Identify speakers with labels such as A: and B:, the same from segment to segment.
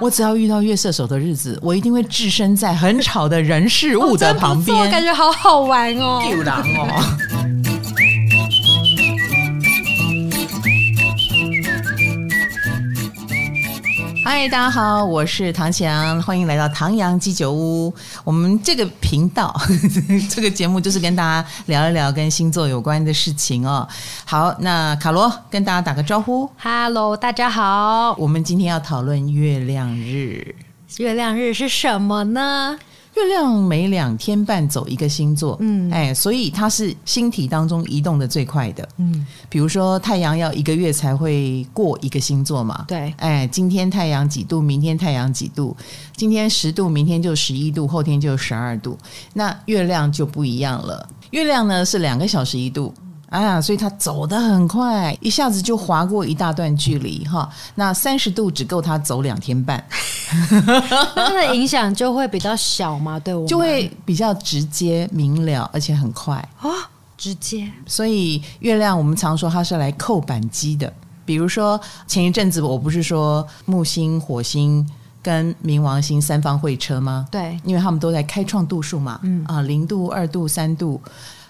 A: 我只要遇到月射手的日子，我一定会置身在很吵的人事物的旁边，
B: 哦、感觉好好玩哦，
A: 丢狼哦。嗨，大家好，我是唐强，欢迎来到唐阳鸡酒屋。我们这个频道，呵 呵这个节目就是跟大家聊一聊跟星座有关的事情哦。好，那卡罗跟大家打个招呼
B: ，Hello，大家好。
A: 我们今天要讨论月亮日，
B: 月亮日是什么呢？
A: 月亮每两天半走一个星座，嗯，哎，所以它是星体当中移动的最快的，嗯，比如说太阳要一个月才会过一个星座嘛，
B: 对，
A: 哎，今天太阳几度，明天太阳几度，今天十度，明天就十一度，后天就十二度，那月亮就不一样了，月亮呢是两个小时一度。啊，所以他走得很快，一下子就划过一大段距离哈。那三十度只够他走两天半，
B: 它的影响就会比较小嘛，对我
A: 就会比较直接明了，而且很快
B: 啊，直接。
A: 所以月亮我们常说它是来扣扳机的，比如说前一阵子我不是说木星、火星跟冥王星三方会车吗？
B: 对，
A: 因为他们都在开创度数嘛，嗯啊，零度、二度、三度。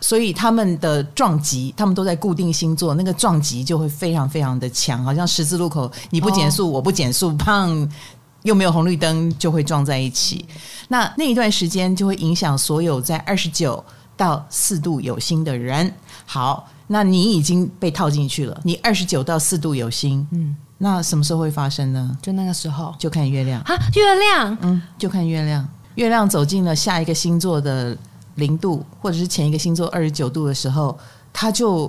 A: 所以他们的撞击，他们都在固定星座，那个撞击就会非常非常的强，好像十字路口，你不减速，哦、我不减速，砰，又没有红绿灯，就会撞在一起。那那一段时间就会影响所有在二十九到四度有心的人。好，那你已经被套进去了，你二十九到四度有心，嗯，那什么时候会发生呢？
B: 就那个时候，
A: 就看月亮
B: 啊，月亮，
A: 嗯，就看月亮，月亮走进了下一个星座的。零度，或者是前一个星座二十九度的时候，它就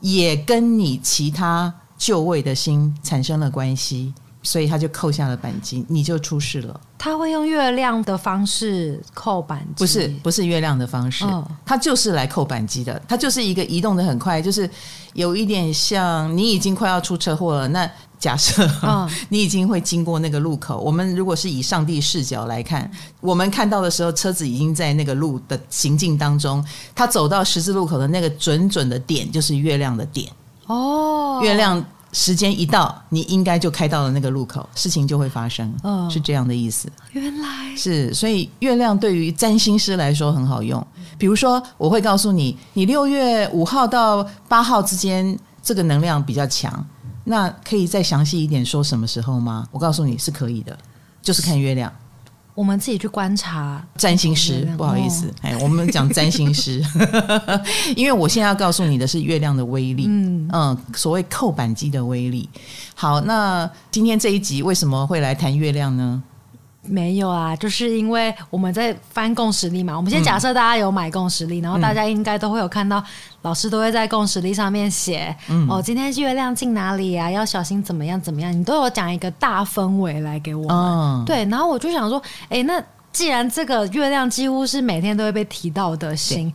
A: 也跟你其他就位的星产生了关系，所以它就扣下了扳机，你就出事了。
B: 他会用月亮的方式扣扳机？
A: 不是，不是月亮的方式，哦、它就是来扣扳机的。它就是一个移动的很快，就是有一点像你已经快要出车祸了，那。假设、哦、你已经会经过那个路口，我们如果是以上帝视角来看，我们看到的时候，车子已经在那个路的行进当中，他走到十字路口的那个准准的点，就是月亮的点。哦，月亮时间一到，你应该就开到了那个路口，事情就会发生。哦，是这样的意思。
B: 原来
A: 是，所以月亮对于占星师来说很好用。比如说，我会告诉你，你六月五号到八号之间，这个能量比较强。那可以再详细一点说什么时候吗？我告诉你是可以的，就是看月亮。
B: 我们自己去观察
A: 占星师，不好意思，哦、哎，我们讲占星师，因为我现在要告诉你的是月亮的威力，嗯嗯，所谓扣板机的威力。好，那今天这一集为什么会来谈月亮呢？
B: 没有啊，就是因为我们在翻共识力嘛。我们先假设大家有买共识力，嗯、然后大家应该都会有看到，老师都会在共识力上面写，嗯、哦，今天月亮进哪里啊？要小心怎么样怎么样？你都有讲一个大氛围来给我们。哦、对，然后我就想说，哎，那既然这个月亮几乎是每天都会被提到的星。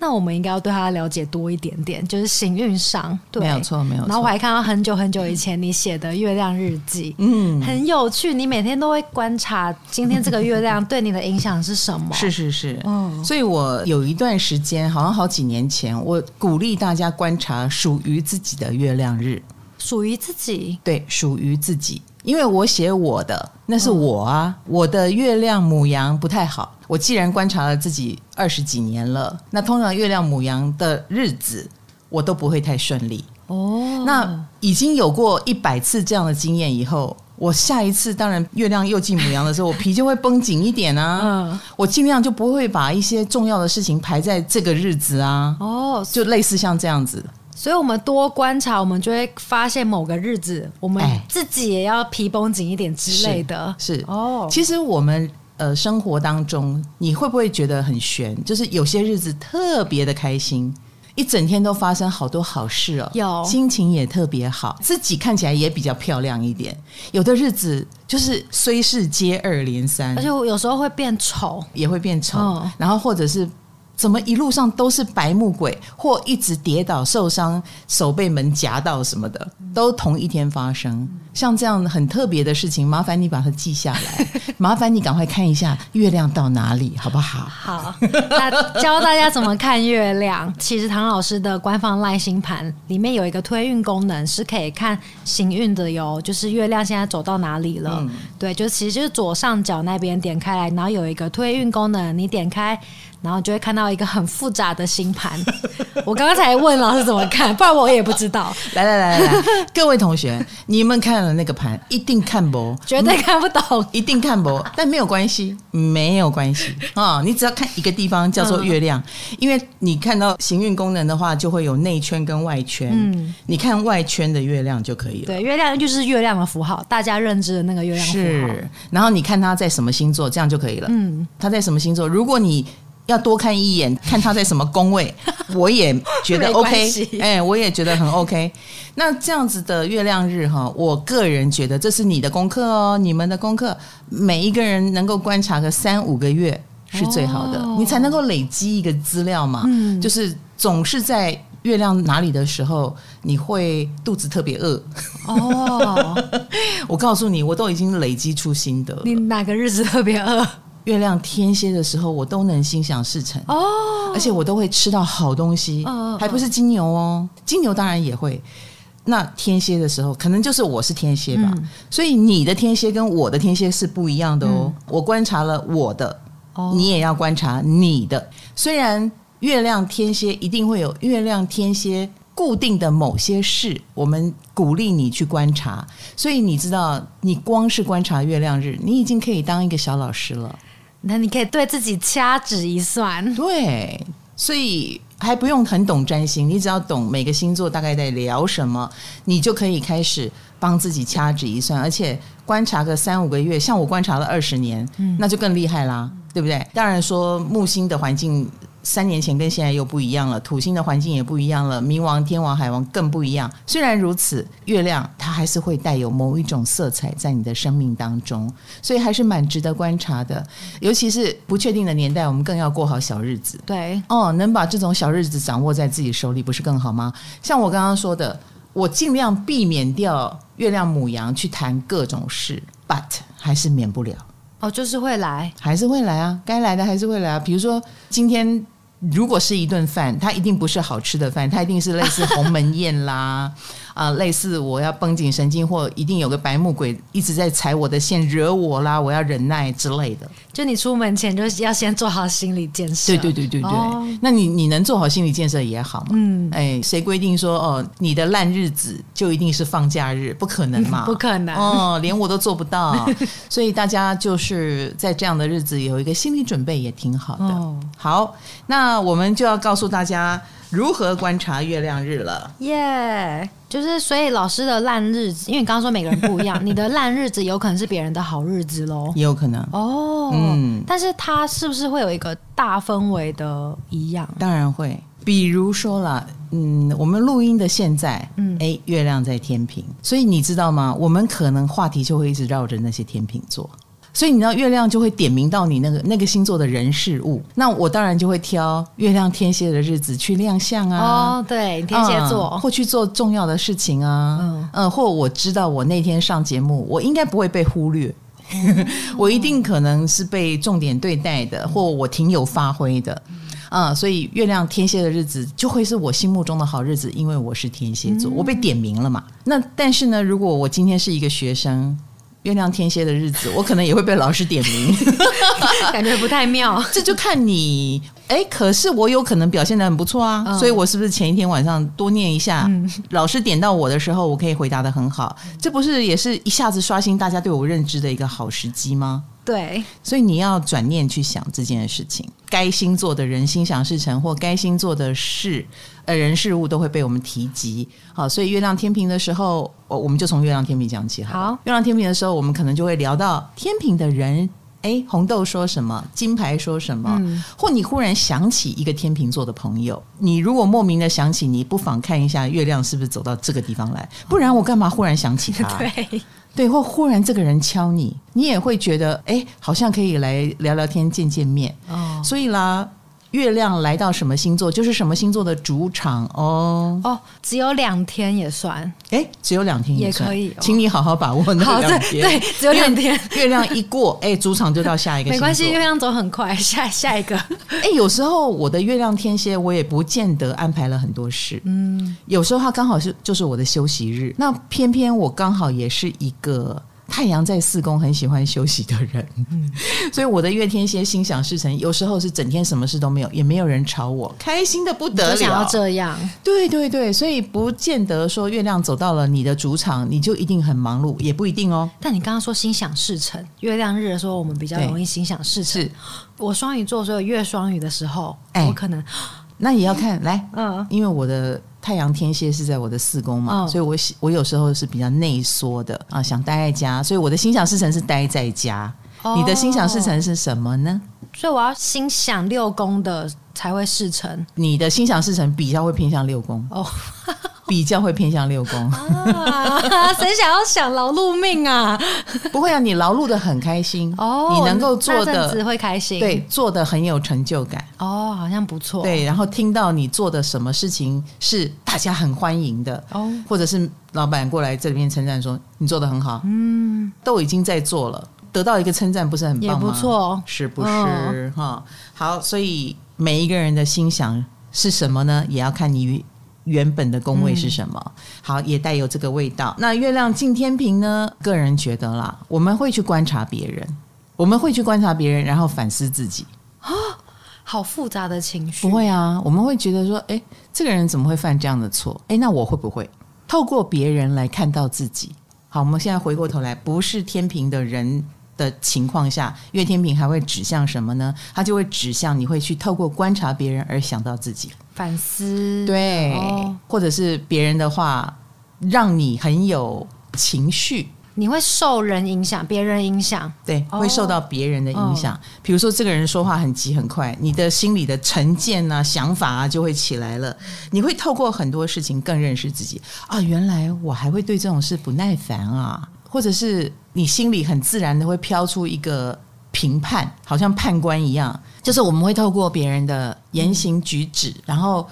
B: 那我们应该要对他了解多一点点，就是行运上，对，
A: 没有错，没有错。
B: 然后我还看到很久很久以前你写的月亮日记，嗯，很有趣。你每天都会观察今天这个月亮对你的影响是什么？
A: 是是是，嗯。所以我有一段时间，好像好几年前，我鼓励大家观察属于自己的月亮日，
B: 属于自己，
A: 对，属于自己。因为我写我的，那是我啊，嗯、我的月亮母羊不太好。我既然观察了自己二十几年了，那通常月亮母羊的日子，我都不会太顺利。哦，那已经有过一百次这样的经验以后，我下一次当然月亮又进母羊的时候，我皮就会绷紧一点啊。嗯，我尽量就不会把一些重要的事情排在这个日子啊。哦，就类似像这样子。
B: 所以，我们多观察，我们就会发现某个日子，我们自己也要皮绷紧一点之类的。
A: 是，是哦。其实我们呃生活当中，你会不会觉得很悬？就是有些日子特别的开心，一整天都发生好多好事哦，
B: 有
A: 心情也特别好，自己看起来也比较漂亮一点。有的日子就是虽是接二连三，
B: 而且我有时候会变丑，
A: 也会变丑。哦、然后或者是。怎么一路上都是白目鬼，或一直跌倒受伤，手被门夹到什么的，都同一天发生。像这样很特别的事情，麻烦你把它记下来，麻烦你赶快看一下月亮到哪里，好不好？
B: 好，那教大家怎么看月亮。其实唐老师的官方赖星盘里面有一个推运功能，是可以看行运的哟。就是月亮现在走到哪里了？嗯、对，就其实就是左上角那边点开来，然后有一个推运功能，你点开。然后就会看到一个很复杂的星盘，我刚刚才问老师怎么看，不然我也不知道。
A: 来来来来，各位同学，你们看了那个盘，一定看不，
B: 绝对看不懂，
A: 一定看不，但没有关系，没有关系啊、哦！你只要看一个地方叫做月亮，嗯、因为你看到行运功能的话，就会有内圈跟外圈，嗯，你看外圈的月亮就可以了。
B: 对，月亮就是月亮的符号，大家认知的那个月亮符号。
A: 是，然后你看它在什么星座，这样就可以了。嗯，它在什么星座？如果你要多看一眼，看他在什么宫位，我也觉得 OK，哎、欸，我也觉得很 OK。那这样子的月亮日哈，我个人觉得这是你的功课哦，你们的功课，每一个人能够观察个三五个月是最好的，哦、你才能够累积一个资料嘛。嗯，就是总是在月亮哪里的时候，你会肚子特别饿哦。我告诉你，我都已经累积出心得。
B: 你哪个日子特别饿？
A: 月亮天蝎的时候，我都能心想事成哦，而且我都会吃到好东西，还不是金牛哦，金牛当然也会。那天蝎的时候，可能就是我是天蝎吧，所以你的天蝎跟我的天蝎是不一样的哦。我观察了我的，你也要观察你的。虽然月亮天蝎一定会有月亮天蝎固定的某些事，我们鼓励你去观察。所以你知道，你光是观察月亮日，你已经可以当一个小老师了。
B: 那你可以对自己掐指一算，
A: 对，所以还不用很懂占星，你只要懂每个星座大概在聊什么，你就可以开始帮自己掐指一算，而且观察个三五个月，像我观察了二十年，嗯，那就更厉害啦，对不对？当然说木星的环境。三年前跟现在又不一样了，土星的环境也不一样了，冥王、天王、海王更不一样。虽然如此，月亮它还是会带有某一种色彩在你的生命当中，所以还是蛮值得观察的。尤其是不确定的年代，我们更要过好小日子。
B: 对，
A: 哦，能把这种小日子掌握在自己手里，不是更好吗？像我刚刚说的，我尽量避免掉月亮母羊去谈各种事，but 还是免不了。
B: 哦，就是会来，
A: 还是会来啊，该来的还是会来啊。比如说今天。如果是一顿饭，它一定不是好吃的饭，它一定是类似鸿门宴啦。啊，类似我要绷紧神经，或一定有个白目鬼一直在踩我的线，惹我啦，我要忍耐之类的。
B: 就你出门前就要先做好心理建设。
A: 对对对对对。哦、那你你能做好心理建设也好嘛。嗯。哎，谁规定说哦，你的烂日子就一定是放假日？不可能嘛。
B: 不可能。
A: 哦，连我都做不到。所以大家就是在这样的日子有一个心理准备也挺好的。哦、好，那我们就要告诉大家。如何观察月亮日了？
B: 耶，yeah, 就是所以老师的烂日子，因为你刚刚说每个人不一样，你的烂日子有可能是别人的好日子喽，
A: 也有可能
B: 哦。嗯，但是它是不是会有一个大氛围的一样？
A: 当然会。比如说啦，嗯，我们录音的现在，嗯，哎，月亮在天平，所以你知道吗？我们可能话题就会一直绕着那些天平座。所以你知道月亮就会点名到你那个那个星座的人事物，那我当然就会挑月亮天蝎的日子去亮相啊。
B: 哦，对，天蝎座、
A: 嗯，或去做重要的事情啊。嗯，嗯，或我知道我那天上节目，我应该不会被忽略，嗯、我一定可能是被重点对待的，嗯、或我挺有发挥的。啊、嗯，所以月亮天蝎的日子就会是我心目中的好日子，因为我是天蝎座，嗯、我被点名了嘛。那但是呢，如果我今天是一个学生。月亮天蝎的日子，我可能也会被老师点名，
B: 感觉不太妙。
A: 这就看你，哎，可是我有可能表现的很不错啊，哦、所以我是不是前一天晚上多念一下，嗯、老师点到我的时候，我可以回答的很好，这不是也是一下子刷新大家对我认知的一个好时机吗？
B: 对，
A: 所以你要转念去想这件事情，该星座的人心想事成，或该星座的事，呃，人事物都会被我们提及。好，所以月亮天平的时候，我我们就从月亮天平讲起。好，月亮天平的时候，我们可能就会聊到天平的人，哎，红豆说什么，金牌说什么，嗯、或你忽然想起一个天秤座的朋友，你如果莫名的想起，你不妨看一下月亮是不是走到这个地方来，不然我干嘛忽然想起他？
B: 对。
A: 对，或忽然这个人敲你，你也会觉得，哎，好像可以来聊聊天、见见面。哦，所以啦，月亮来到什么星座，就是什么星座的主场哦。
B: 哦，只有两天也算，
A: 哎，只有两天也，算
B: 也可以，哦，
A: 请你好好把握那两天。
B: 对，只有两天，
A: 月亮一过，哎，主场就到下一个。
B: 没关系，月亮走很快，下下一个。
A: 哎，有时候我的月亮天蝎，我也不见得安排了很多事。嗯，有时候它刚好是就是我的休息日，那偏偏我刚好也是一个。太阳在四宫，很喜欢休息的人，嗯、所以我的月天蝎心想事成，有时候是整天什么事都没有，也没有人吵我，开心的不得了。
B: 想要这样，
A: 对对对，所以不见得说月亮走到了你的主场，你就一定很忙碌，也不一定哦。
B: 但你刚刚说心想事成，月亮日的时候我们比较容易心想事成。我双鱼座，所以月双鱼的时候，哎、我可能
A: 那也要看来，嗯，因为我的。太阳天蝎是在我的四宫嘛，哦、所以我我有时候是比较内缩的啊，想待在家，所以我的心想事成是待在家。哦、你的心想事成是什么呢？
B: 所以我要心想六宫的才会事成。
A: 你的心想事成比较会偏向六宫哦。比较会偏向六宫
B: 啊，谁想要想劳碌命啊？
A: 不会啊，你劳碌的很开心哦，你能够做的
B: 只会开心，
A: 对，做的很有成就感
B: 哦，好像不错。
A: 对，然后听到你做的什么事情是大家很欢迎的哦，或者是老板过来这里面称赞说你做的很好，嗯，都已经在做了，得到一个称赞不是很棒吗？
B: 也不错，
A: 是不是？哈、哦，好，所以每一个人的心想是什么呢？也要看你。原本的宫位是什么？嗯、好，也带有这个味道。那月亮进天平呢？个人觉得啦，我们会去观察别人，我们会去观察别人，然后反思自己。啊，
B: 好复杂的情绪。
A: 不会啊，我们会觉得说，哎，这个人怎么会犯这样的错？哎，那我会不会透过别人来看到自己？好，我们现在回过头来，不是天平的人的情况下，月天平还会指向什么呢？他就会指向你会去透过观察别人而想到自己。
B: 反思，
A: 对，哦、或者是别人的话，让你很有情绪，
B: 你会受人影响，别人影响，
A: 对，哦、会受到别人的影响。哦、比如说，这个人说话很急很快，你的心里的成见啊、想法啊就会起来了。你会透过很多事情更认识自己啊，原来我还会对这种事不耐烦啊，或者是你心里很自然的会飘出一个。评判好像判官一样，就是我们会透过别人的言行举止，然后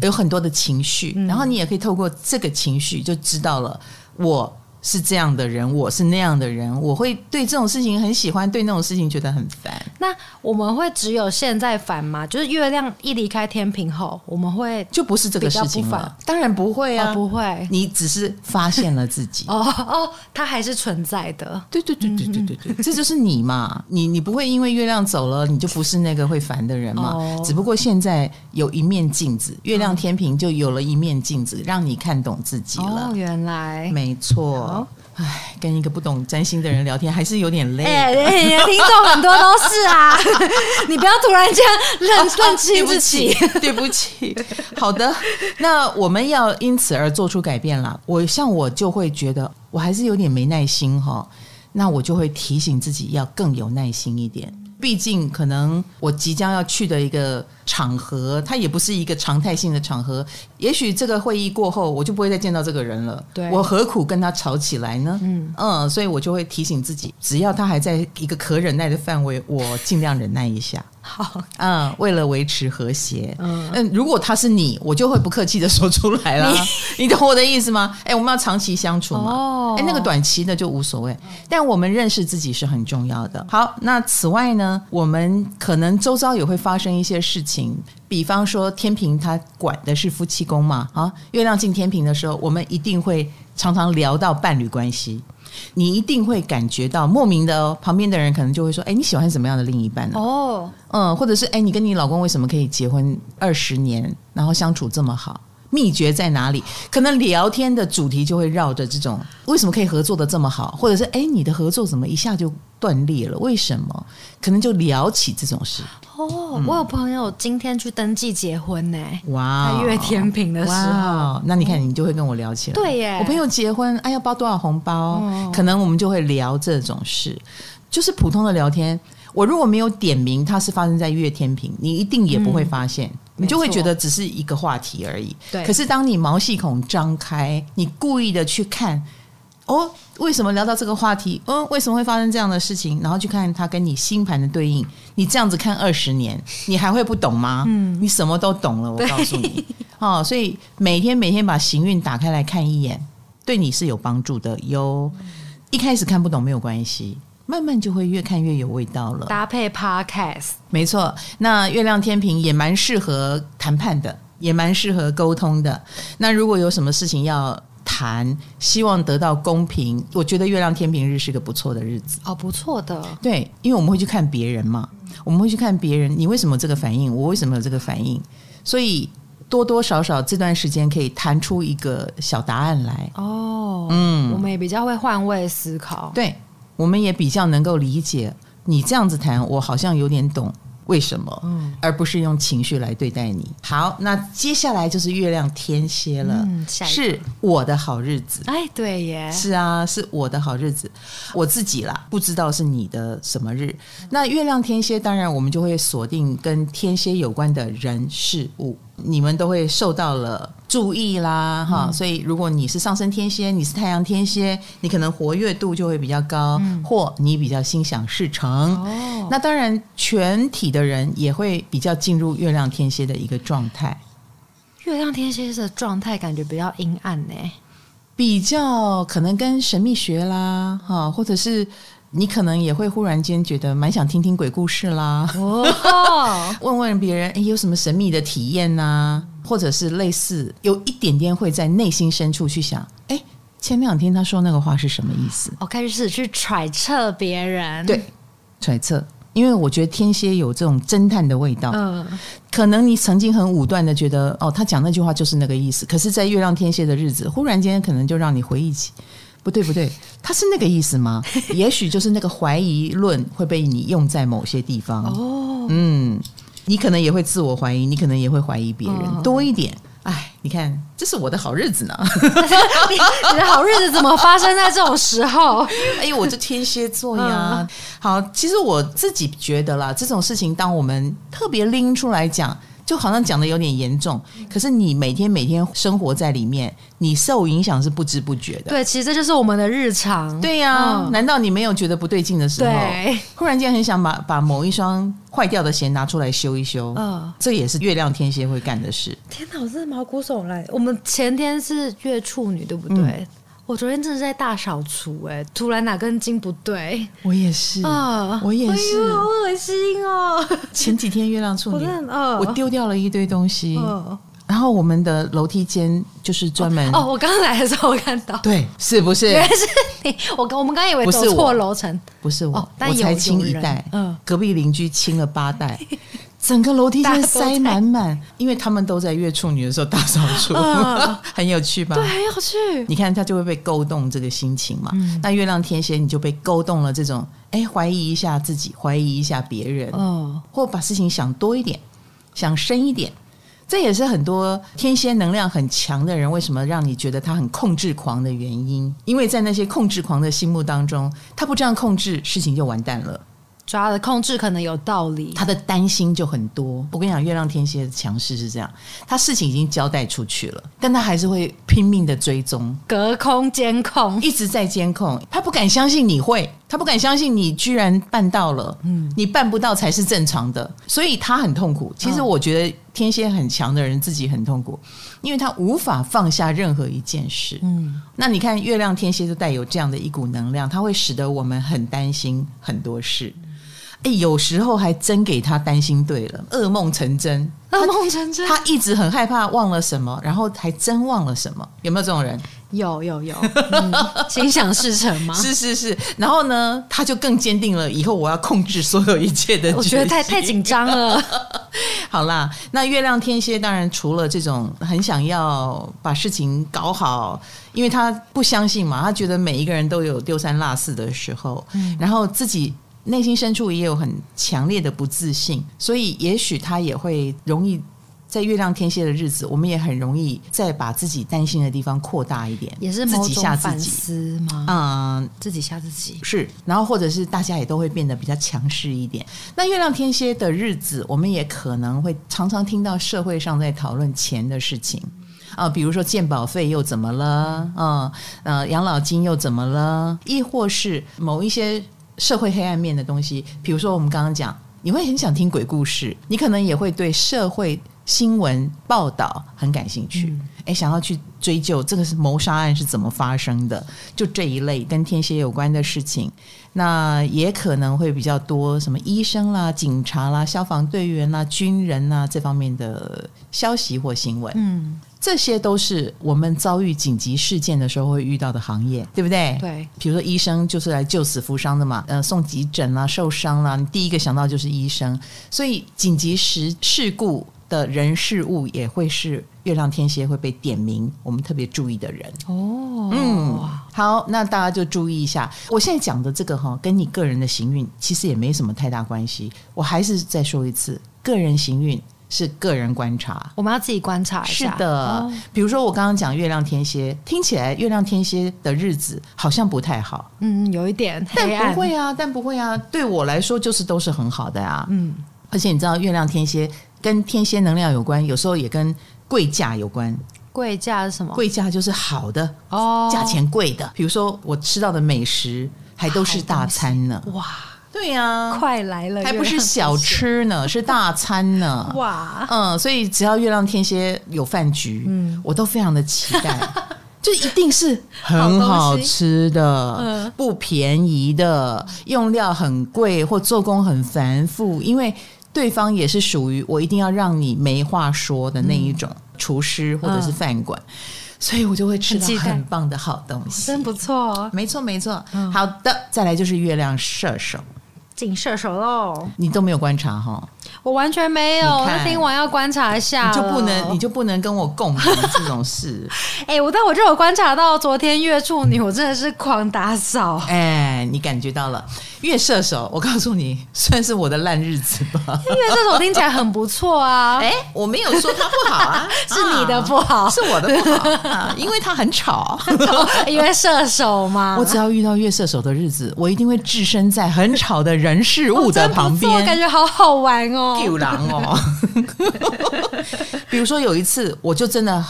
A: 有很多的情绪，然后你也可以透过这个情绪就知道了我。是这样的人，我是那样的人，我会对这种事情很喜欢，对那种事情觉得很烦。
B: 那我们会只有现在烦吗？就是月亮一离开天平后，我们会
A: 就不是这个事情了。当然不会啊，
B: 哦、不会。
A: 你只是发现了自己。
B: 哦哦，它还是存在的。
A: 对对对对对对对，这就是你嘛。你你不会因为月亮走了，你就不是那个会烦的人嘛。哦、只不过现在有一面镜子，月亮天平就有了一面镜子，让你看懂自己了。
B: 哦，原来
A: 没错。唉，跟一个不懂占星的人聊天还是有点累。
B: 哎、欸，听众很多都是啊，你不要突然间认认清自己，
A: 对不起。好的，那我们要因此而做出改变了。我像我就会觉得我还是有点没耐心哈，那我就会提醒自己要更有耐心一点。毕竟，可能我即将要去的一个场合，它也不是一个常态性的场合。也许这个会议过后，我就不会再见到这个人了。对，我何苦跟他吵起来呢？嗯嗯，所以我就会提醒自己，只要他还在一个可忍耐的范围，我尽量忍耐一下。好，嗯，为了维持和谐，嗯，嗯，如果他是你，我就会不客气的说出来了。你，你懂我的意思吗？哎，我们要长期相处嘛。哦，哎，那个短期的就无所谓，但我们认识自己是很重要的。好，那此外呢，我们可能周遭也会发生一些事情，比方说天平他管的是夫妻宫嘛，啊，月亮进天平的时候，我们一定会常常聊到伴侣关系。你一定会感觉到莫名的哦，旁边的人可能就会说：“哎，你喜欢什么样的另一半呢？”哦，嗯，或者是哎，你跟你老公为什么可以结婚二十年，然后相处这么好？秘诀在哪里？可能聊天的主题就会绕着这种：为什么可以合作的这么好？或者是哎，你的合作怎么一下就断裂了？为什么？可能就聊起这种事。
B: 哦，嗯、我有朋友今天去登记结婚呢。哇，在月天平的时候，
A: 那你看你就会跟我聊起来。
B: 对耶，
A: 我朋友结婚，哎，要包多少红包？哦、可能我们就会聊这种事，就是普通的聊天。我如果没有点名，它是发生在月天平，你一定也不会发现，嗯、你就会觉得只是一个话题而已。对，可是当你毛细孔张开，你故意的去看。哦，为什么聊到这个话题？嗯、哦，为什么会发生这样的事情？然后去看它跟你星盘的对应。你这样子看二十年，你还会不懂吗？嗯，你什么都懂了。我告诉你，哦，所以每天每天把行运打开来看一眼，对你是有帮助的哟。一开始看不懂没有关系。慢慢就会越看越有味道了。
B: 搭配 Podcast，
A: 没错。那月亮天平也蛮适合谈判的，也蛮适合沟通的。那如果有什么事情要谈，希望得到公平，我觉得月亮天平日是个不错的日子。
B: 哦，不错的。
A: 对，因为我们会去看别人嘛，我们会去看别人，你为什么这个反应？我为什么有这个反应？所以多多少少这段时间可以谈出一个小答案来。
B: 哦，嗯，我们也比较会换位思考。
A: 对。我们也比较能够理解你这样子谈，我好像有点懂为什么，嗯，而不是用情绪来对待你。好，那接下来就是月亮天蝎了，嗯，是我的好日子。
B: 哎，对耶，
A: 是啊，是我的好日子。我自己啦，不知道是你的什么日。那月亮天蝎，当然我们就会锁定跟天蝎有关的人事物。你们都会受到了注意啦，哈、嗯！所以如果你是上升天蝎，你是太阳天蝎，你可能活跃度就会比较高，嗯、或你比较心想事成。哦，那当然，全体的人也会比较进入月亮天蝎的一个状态。
B: 月亮天蝎的状态感觉比较阴暗呢，
A: 比较可能跟神秘学啦，哈，或者是。你可能也会忽然间觉得蛮想听听鬼故事啦，哦，问问别人，哎，有什么神秘的体验呐、啊？或者是类似，有一点点会在内心深处去想，哎，前两天他说那个话是什么意思？
B: 我开始去揣测别人，
A: 对，揣测，因为我觉得天蝎有这种侦探的味道，嗯，可能你曾经很武断的觉得，哦，他讲那句话就是那个意思，可是，在月亮天蝎的日子，忽然间可能就让你回忆起。不对不对，他是那个意思吗？也许就是那个怀疑论会被你用在某些地方哦。嗯，你可能也会自我怀疑，你可能也会怀疑别人、哦、多一点。哎，你看，这是我的好日子呢。
B: 你，你的好日子怎么发生在这种时候？
A: 哎呦，我这天蝎座呀。嗯、好，其实我自己觉得啦，这种事情当我们特别拎出来讲。就好像讲的有点严重，可是你每天每天生活在里面，你受影响是不知不觉的。
B: 对，其实这就是我们的日常。
A: 对呀、啊，嗯、难道你没有觉得不对劲的时候？
B: 对，
A: 忽然间很想把把某一双坏掉的鞋拿出来修一修。嗯，这也是月亮天蝎会干的事。
B: 天哪，我真的毛骨悚然。我们前天是月处女，对不对？嗯我昨天真的在大扫除，哎，突然哪根筋不对？
A: 我也是啊，我也是，
B: 好恶心哦！
A: 前几天月亮处 女，我丢掉了一堆东西，然后我们的楼梯间就是专门
B: 哦，我刚刚来的时候我看到，
A: 对，是不 是？
B: 原来是你，我我们刚以为走错楼层，
A: 不是我，我才清一袋，嗯，隔壁邻居清了八袋。整个楼梯间塞满满，因为他们都在月处女的时候大扫除，呃、很有趣吧？
B: 对，很有趣。
A: 你看他就会被勾动这个心情嘛。嗯、那月亮天蝎你就被勾动了，这种哎，怀疑一下自己，怀疑一下别人，哦，或把事情想多一点，想深一点。这也是很多天蝎能量很强的人为什么让你觉得他很控制狂的原因，因为在那些控制狂的心目当中，他不这样控制，事情就完蛋了。
B: 抓的控制可能有道理，
A: 他的担心就很多。我跟你讲，月亮天蝎的强势是这样，他事情已经交代出去了，但他还是会拼命的追踪，
B: 隔空监控，
A: 一直在监控。他不敢相信你会，他不敢相信你居然办到了，嗯，你办不到才是正常的，所以他很痛苦。其实我觉得天蝎很强的人自己很痛苦，因为他无法放下任何一件事。嗯，那你看月亮天蝎就带有这样的一股能量，它会使得我们很担心很多事。哎，有时候还真给他担心对了，噩梦成真，
B: 噩梦成真他。他一
A: 直很害怕忘了什么，然后还真忘了什么。有没有这种人？
B: 有有有，嗯、心想事成吗？
A: 是是是。然后呢，他就更坚定了，以后我要控制所有一切的。
B: 我觉得太太紧张了。
A: 好啦，那月亮天蝎当然除了这种很想要把事情搞好，因为他不相信嘛，他觉得每一个人都有丢三落四的时候，嗯、然后自己。内心深处也有很强烈的不自信，所以也许他也会容易在月亮天蝎的日子，我们也很容易再把自己担心的地方扩大一点，
B: 也是自己吓自己吗？嗯，自己吓自己
A: 是，然后或者是大家也都会变得比较强势一点。那月亮天蝎的日子，我们也可能会常常听到社会上在讨论钱的事情。啊，比如说健保费又怎么了？嗯，呃，养老金又怎么了？亦或是某一些社会黑暗面的东西，比如说我们刚刚讲，你会很想听鬼故事，你可能也会对社会新闻报道很感兴趣，哎、嗯，想要去追究这个是谋杀案是怎么发生的，就这一类跟天蝎有关的事情。那也可能会比较多什么医生啦、警察啦、消防队员啦、军人啦这方面的消息或新闻。嗯，这些都是我们遭遇紧急事件的时候会遇到的行业，对不对？
B: 对。
A: 比如说医生就是来救死扶伤的嘛，呃，送急诊啦、受伤啦，你第一个想到就是医生。所以紧急时事故的人事物也会是月亮天蝎会被点名，我们特别注意的人。
B: 哦，
A: 嗯。好，那大家就注意一下，我现在讲的这个哈，跟你个人的行运其实也没什么太大关系。我还是再说一次，个人行运是个人观察，
B: 我们要自己观察一下。
A: 是的，哦、比如说我刚刚讲月亮天蝎，听起来月亮天蝎的日子好像不太好，
B: 嗯，有一点
A: 但不会啊，但不会啊，对我来说就是都是很好的啊，
B: 嗯，
A: 而且你知道月亮天蝎跟天蝎能量有关，有时候也跟贵价有关。
B: 贵价是什么？
A: 贵价就是好的
B: 哦，
A: 价钱贵的。比如说我吃到的美食还都是大餐呢。
B: 哇，
A: 对呀、啊，
B: 快来了，
A: 还不是小吃呢，是大餐呢。
B: 哇，
A: 嗯，所以只要月亮天蝎有饭局，嗯，我都非常的期待，就一定是很好吃的，嗯，不便宜的，用料很贵或做工很繁复，因为对方也是属于我一定要让你没话说的那一种。嗯。厨师或者是饭馆，嗯，所以我就会吃到很棒的好东西，
B: 真不错哦。
A: 没错，没错。嗯，好的，再来就是月亮射手，
B: 进射手喽。
A: 你都没有观察哈。
B: 我完全没有，我听完要观察一下。
A: 你就不能，你就不能跟我共鸣这种事。
B: 哎、欸，我但我就有观察到，昨天月处女，我真的是狂打扫。
A: 哎、欸，你感觉到了？月射手，我告诉你，算是我的烂日子吧。
B: 月射手听起来很不错啊。
A: 哎、欸，我没有说他不好啊，
B: 是你的不好，啊、
A: 是我的不好啊，因为他很吵。
B: 因为射手嘛，
A: 我只要遇到月射手的日子，我一定会置身在很吵的人事物的旁边，
B: 我感觉好好玩哦。
A: 救狼哦！比如说有一次，我就真的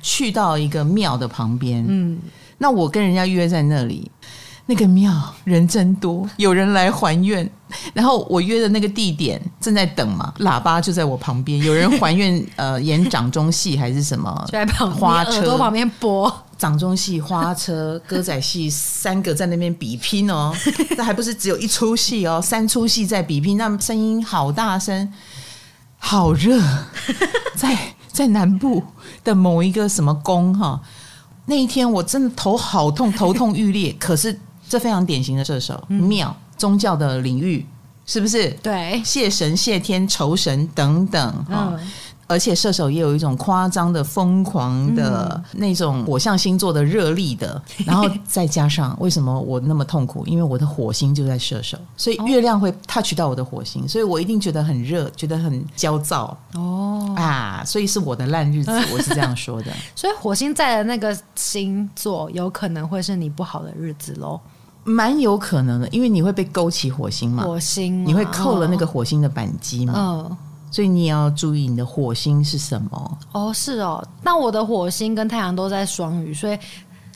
A: 去到一个庙的旁边，嗯，那我跟人家约在那里，那个庙人真多，有人来还愿，然后我约的那个地点正在等嘛，喇叭就在我旁边，有人还愿，呃，演掌中戏还是什么，
B: 就在旁边花车。旁边播
A: 掌中戏、花车、歌仔戏，三个在那边比拼哦，这还不是只有一出戏哦，三出戏在比拼，那声音好大声。好热，在在南部的某一个什么宫哈，那一天我真的头好痛，头痛欲裂。可是这非常典型的射手，庙、嗯、宗教的领域是不是？
B: 对，谢
A: 神、谢天、酬神等等哈。嗯而且射手也有一种夸张的、疯狂的那种火象星座的热力的，然后再加上为什么我那么痛苦？因为我的火星就在射手，所以月亮会 touch 到我的火星，所以我一定觉得很热，觉得很焦躁。哦啊，所以是我的烂日子，我是这样说的。
B: 所以火星在的那个星座，有可能会是你不好的日子喽？
A: 蛮有可能的，因为你会被勾起火星嘛，
B: 火星
A: 你会扣了那个火星的扳机嘛。嗯。所以你也要注意你的火星是什么
B: 哦，是哦。那我的火星跟太阳都在双鱼，所以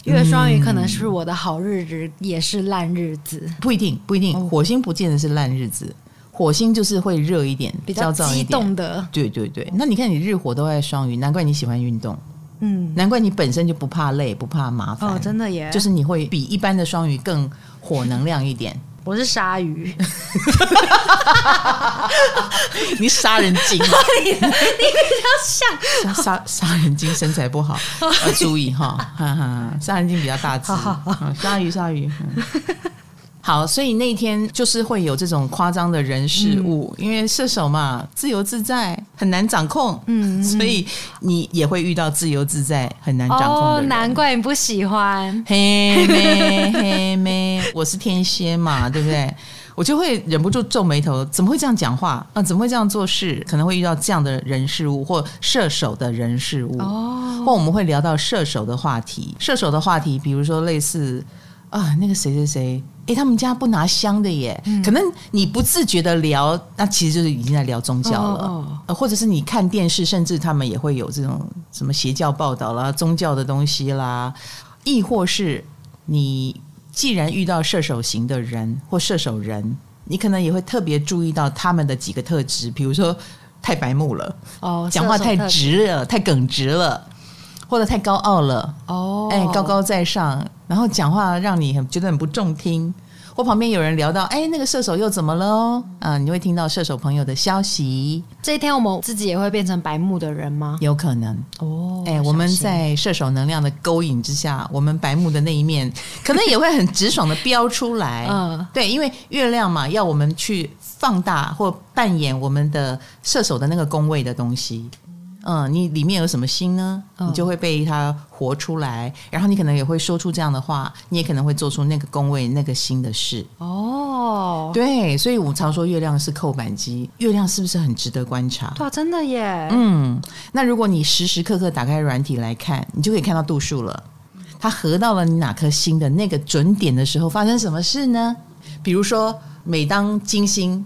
B: 月双鱼可能是我的好日子，嗯、也是烂日子。
A: 不一定，不一定。火星不见得是烂日子，火星就是会热一点，比较激
B: 动的。
A: 对对对。那你看你日火都在双鱼，难怪你喜欢运动。嗯，难怪你本身就不怕累，不怕麻烦。
B: 哦，真的耶。
A: 就是你会比一般的双鱼更火能量一点。
B: 我是鲨鱼，
A: 你杀人精吗？
B: 你你比较像
A: 杀杀人精，身材不好要 注意哈，哈哈，杀人精比较大只，鲨鱼鲨鱼。好，所以那天就是会有这种夸张的人事物，嗯、因为射手嘛，自由自在很难掌控，嗯，所以你也会遇到自由自在很难掌控的人。
B: 哦，难怪你不喜欢，
A: 嘿咩 嘿妹，我是天蝎嘛，对不对？我就会忍不住皱眉头，怎么会这样讲话啊？怎么会这样做事？可能会遇到这样的人事物，或射手的人事物，哦，或我们会聊到射手的话题，射手的话题，比如说类似。啊，那个谁谁谁，哎，他们家不拿香的耶。嗯、可能你不自觉的聊，那其实就是已经在聊宗教了。哦哦、或者是你看电视，甚至他们也会有这种什么邪教报道啦、宗教的东西啦，亦或是你既然遇到射手型的人或射手人，你可能也会特别注意到他们的几个特质，比如说太白目了，哦，讲话太直了，太耿直了。或者太高傲了哦，哎，高高在上，然后讲话让你很觉得很不中听。或旁边有人聊到，哎，那个射手又怎么了？哦，啊，你会听到射手朋友的消息。
B: 这一天我们自己也会变成白目的人吗？
A: 有可能哦。哎，我们在射手能量的勾引之下，我们白目的那一面可能也会很直爽的飙出来。嗯，对，因为月亮嘛，要我们去放大或扮演我们的射手的那个宫位的东西。嗯，你里面有什么心呢？你就会被它活出来，然后你可能也会说出这样的话，你也可能会做出那个宫位那个心的事。哦，对，所以我常说月亮是扣板机，月亮是不是很值得观察？
B: 哇，真的耶！
A: 嗯，那如果你时时刻刻打开软体来看，你就可以看到度数了。它合到了你哪颗星的那个准点的时候，发生什么事呢？比如说，每当金星。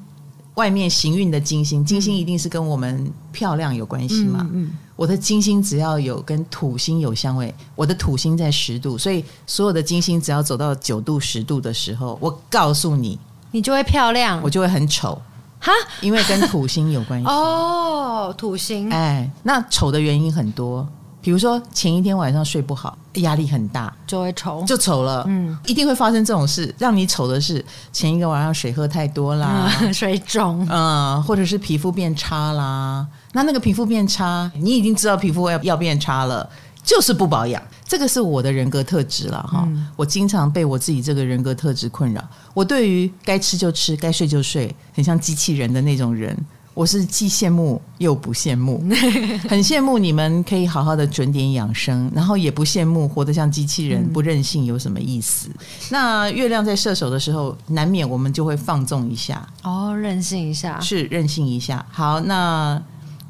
A: 外面行运的金星，金星一定是跟我们漂亮有关系嘛？嗯，嗯，我的金星只要有跟土星有相位，我的土星在十度，所以所有的金星只要走到九度、十度的时候，我告诉你，
B: 你就会漂亮，
A: 我就会很丑。哈，因为跟土星有关系。
B: 哦，土星，
A: 哎，那丑的原因很多。比如说前一天晚上睡不好，压力很大，
B: 就会丑，
A: 就丑了。嗯，一定会发生这种事。让你丑的是前一个晚上水喝太多啦，
B: 嗯、水肿，
A: 嗯，或者是皮肤变差啦。那那个皮肤变差，你已经知道皮肤要要变差了，就是不保养。这个是我的人格特质了哈。嗯、我经常被我自己这个人格特质困扰。我对于该吃就吃，该睡就睡，很像机器人的那种人。我是既羡慕又不羡慕，很羡慕你们可以好好的准点养生，然后也不羡慕活得像机器人不任性有什么意思？嗯、那月亮在射手的时候，难免我们就会放纵一下
B: 哦，任性一下
A: 是任性一下。好，那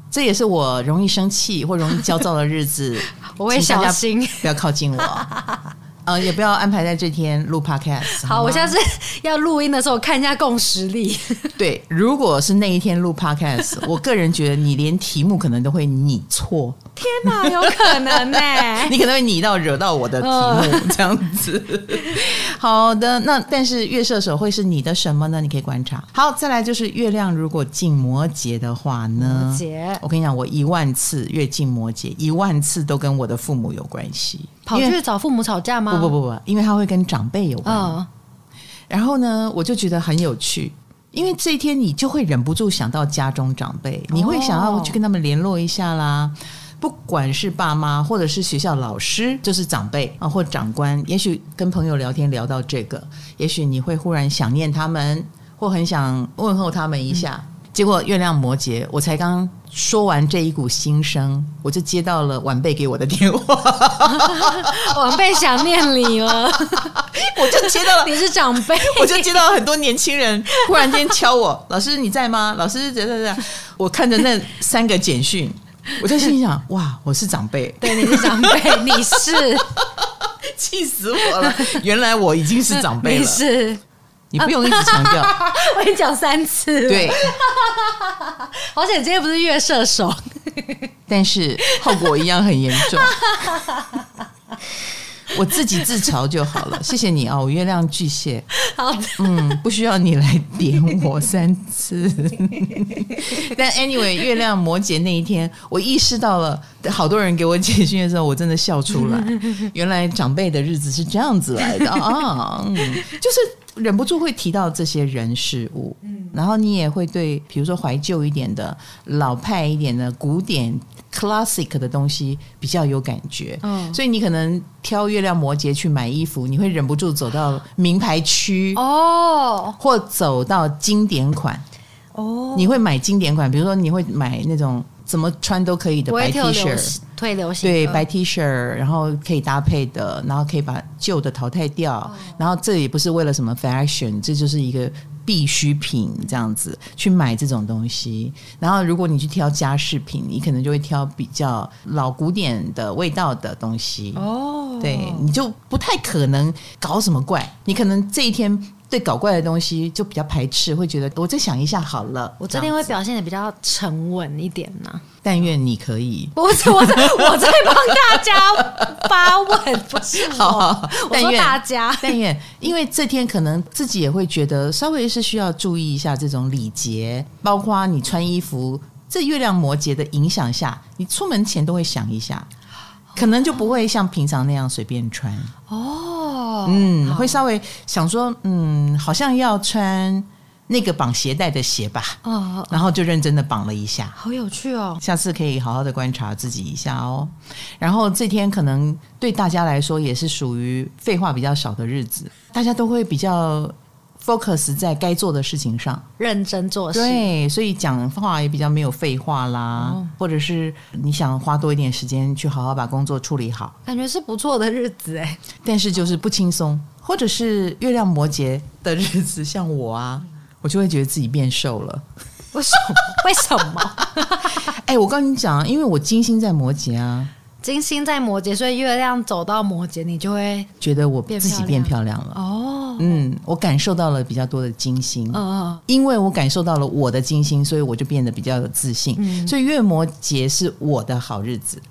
A: 这也是我容易生气或容易焦躁的日子，
B: 我会小心，
A: 不要靠近我。呃，也不要安排在这天录 podcast。
B: 好？我下次要录音的时候看一下共识力。
A: 对，如果是那一天录 podcast，我个人觉得你连题目可能都会拟错。
B: 天哪，有可能呢、欸？
A: 你可能会拟到惹到我的题目、呃、这样子。好的，那但是月射手会是你的什么呢？你可以观察。好，再来就是月亮如果进摩羯的话呢？摩羯，我跟你讲，我一万次月进摩羯，一万次都跟我的父母有关系。
B: 跑去找父母吵架吗？
A: 不不不不，因为他会跟长辈有关。哦、然后呢，我就觉得很有趣，因为这一天你就会忍不住想到家中长辈，哦、你会想要去跟他们联络一下啦。不管是爸妈或者是学校老师，就是长辈啊，或长官，也许跟朋友聊天聊到这个，也许你会忽然想念他们，或很想问候他们一下。嗯结果月亮摩羯，我才刚说完这一股心声，我就接到了晚辈给我的电话，
B: 晚辈想念你了，
A: 我就接到了，
B: 你是长辈，
A: 我就接到了很多年轻人忽然间敲我，老师你在吗？老师在在在，我看着那三个简讯，我就心想，哇，我是长辈，
B: 对，你是长辈，你是，
A: 气死我了，原来我已经是长辈了，
B: 你是。
A: 你不用一直强调，
B: 我跟你讲三次。
A: 对，
B: 而且今天不是月射手，
A: 但是后果一样很严重。我自己自嘲就好了，谢谢你啊，我月亮巨蟹。
B: 好的，
A: 嗯，不需要你来点我三次。但 anyway，月亮摩羯那一天，我意识到了，好多人给我解讯的时候，我真的笑出来。原来长辈的日子是这样子来的啊，嗯，就是忍不住会提到这些人事物，嗯。然后你也会对，比如说怀旧一点的、老派一点的、古典。classic 的东西比较有感觉，嗯，所以你可能挑月亮摩羯去买衣服，你会忍不住走到名牌区哦，或走到经典款。哦，你会买经典款，比如说你会买那种怎么穿都可以的白 T 恤，
B: 退流行
A: 对白 T 恤，然后可以搭配的，然后可以把旧的淘汰掉，哦，然后这也不是为了什么 fashion，这就是一个。必需品这样子去买这种东西，然后如果你去挑家饰品，你可能就会挑比较老古典的味道的东西哦。对，你就不太可能搞什么怪，你可能这一天。对搞怪的东西就比较排斥，会觉得我再想一下好了。
B: 我这天会表现的比较沉稳一点呢。
A: 但愿你可以。
B: 不是我在，我在帮大家发问，不是我。好好好，我说大家。
A: 但愿，因为这天可能自己也会觉得稍微是需要注意一下这种礼节，包括你穿衣服，这月亮摩羯的影响下，你出门前都会想一下，可能就不会像平常那样随便穿。哦。嗯，会稍微想说，嗯，好像要穿那个绑鞋带的鞋吧，哦，然后就认真的绑了一下，
B: 好有趣哦。
A: 下次可以好好的观察自己一下哦。然后这天可能对大家来说也是属于废话比较少的日子，大家都会比较。Focus 在该做的事情上，
B: 认真做事。
A: 对，所以讲话也比较没有废话啦，哦、或者是你想花多一点时间去好好把工作处理好，
B: 感觉是不错的日子哎。
A: 但是就是不轻松，或者是月亮摩羯的日子，像我啊，我就会觉得自己变瘦了。
B: 为什么？为什么？
A: 哎，我跟你讲，因为我金星在摩羯啊。
B: 金星在摩羯，所以月亮走到摩羯，你就会
A: 觉得我自己变漂亮了。哦，嗯，我感受到了比较多的金星。哦，因为我感受到了我的金星，所以我就变得比较有自信。嗯，所以月摩羯是我的好日子。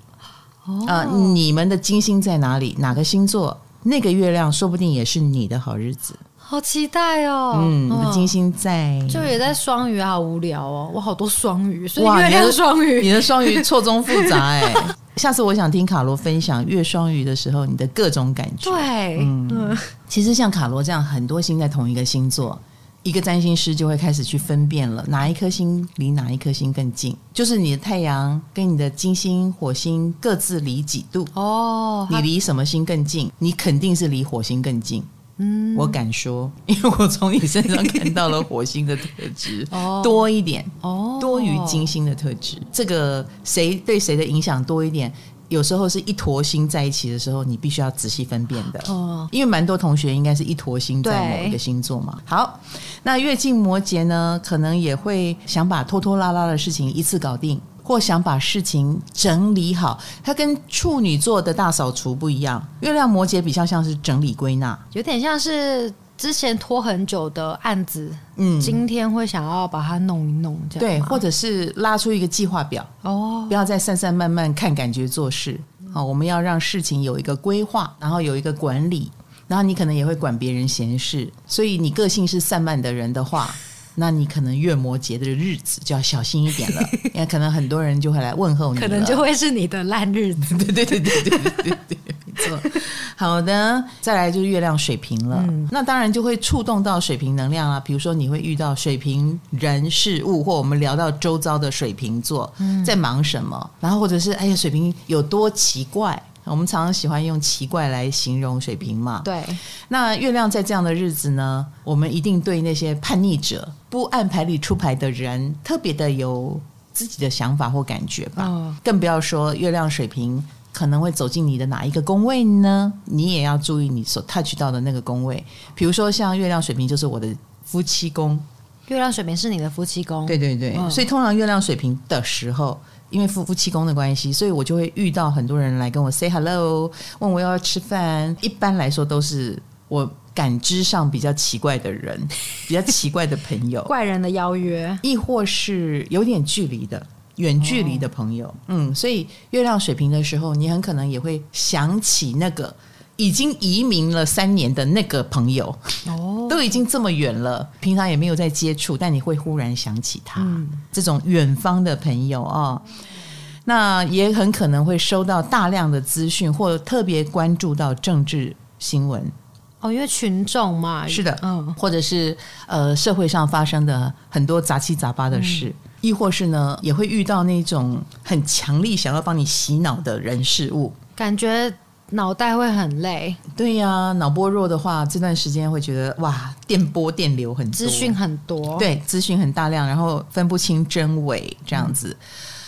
A: 哦，啊，你们的金星在哪里？哪个星座？那个月亮说不定也是你的好日子。
B: 好期待哦！
A: 嗯，你的金星在，
B: 就也在双鱼，好无聊哦。我好多双鱼，所以月亮双鱼，
A: 你的双鱼错综复杂哎。下次我想听卡罗分享月双鱼的时候，你的各种感觉。
B: 对，嗯，
A: 其实像卡罗这样，很多星在同一个星座，一个占星师就会开始去分辨了，哪一颗星离哪一颗星更近，就是你的太阳跟你的金星、火星各自离几度哦。你离什么星更近？你肯定是离火星更近。嗯，我敢说，因为我从你身上看到了火星的特质 多一点，哦，多于金星的特质。这个谁对谁的影响多一点，有时候是一坨星在一起的时候，你必须要仔细分辨的。哦，因为蛮多同学应该是一坨星在某一个星座嘛。好，那月进摩羯呢，可能也会想把拖拖拉拉的事情一次搞定。或想把事情整理好，它跟处女座的大扫除不一样。月亮摩羯比较像是整理归纳，
B: 有点像是之前拖很久的案子，嗯，今天会想要把它弄一弄，这样
A: 对，或者是拉出一个计划表哦，不要再散散漫漫看感觉做事。好，我们要让事情有一个规划，然后有一个管理，然后你可能也会管别人闲事，所以你个性是散漫的人的话。那你可能月摩羯的日子就要小心一点了，因为可能很多人就会来问候你，
B: 可能就会是你的烂日子。
A: 对对对对对对对，没错。好的，再来就是月亮水瓶了，嗯、那当然就会触动到水瓶能量啊。比如说你会遇到水瓶人事物，或我们聊到周遭的水瓶座在忙什么，嗯、然后或者是哎呀，水瓶有多奇怪。我们常常喜欢用奇怪来形容水瓶嘛。对，那月亮在这样的日子呢，我们一定对那些叛逆者、不按牌理出牌的人，特别的有自己的想法或感觉吧。哦、更不要说月亮水瓶可能会走进你的哪一个宫位呢？你也要注意你所 touch 到的那个宫位。比如说，像月亮水瓶就是我的夫妻宫，
B: 月亮水瓶是你的夫妻宫。
A: 对对对，哦、所以通常月亮水瓶的时候。因为夫夫妻宫的关系，所以我就会遇到很多人来跟我 say hello，问我要不要吃饭。一般来说，都是我感知上比较奇怪的人，比较奇怪的朋友，
B: 怪人的邀约，
A: 亦或是有点距离的远距离的朋友。哦、嗯，所以月亮水瓶的时候，你很可能也会想起那个。已经移民了三年的那个朋友，哦，都已经这么远了，平常也没有在接触，但你会忽然想起他，嗯、这种远方的朋友啊、哦，那也很可能会收到大量的资讯，或特别关注到政治新闻。
B: 哦，因为群众嘛，
A: 是的，嗯，或者是呃社会上发生的很多杂七杂八的事，嗯、亦或是呢，也会遇到那种很强力想要帮你洗脑的人事物，
B: 感觉。脑袋会很累，
A: 对呀、啊，脑波弱的话，这段时间会觉得哇，电波电流很多，
B: 资讯很多，
A: 对，资讯很大量，然后分不清真伪这样子。嗯、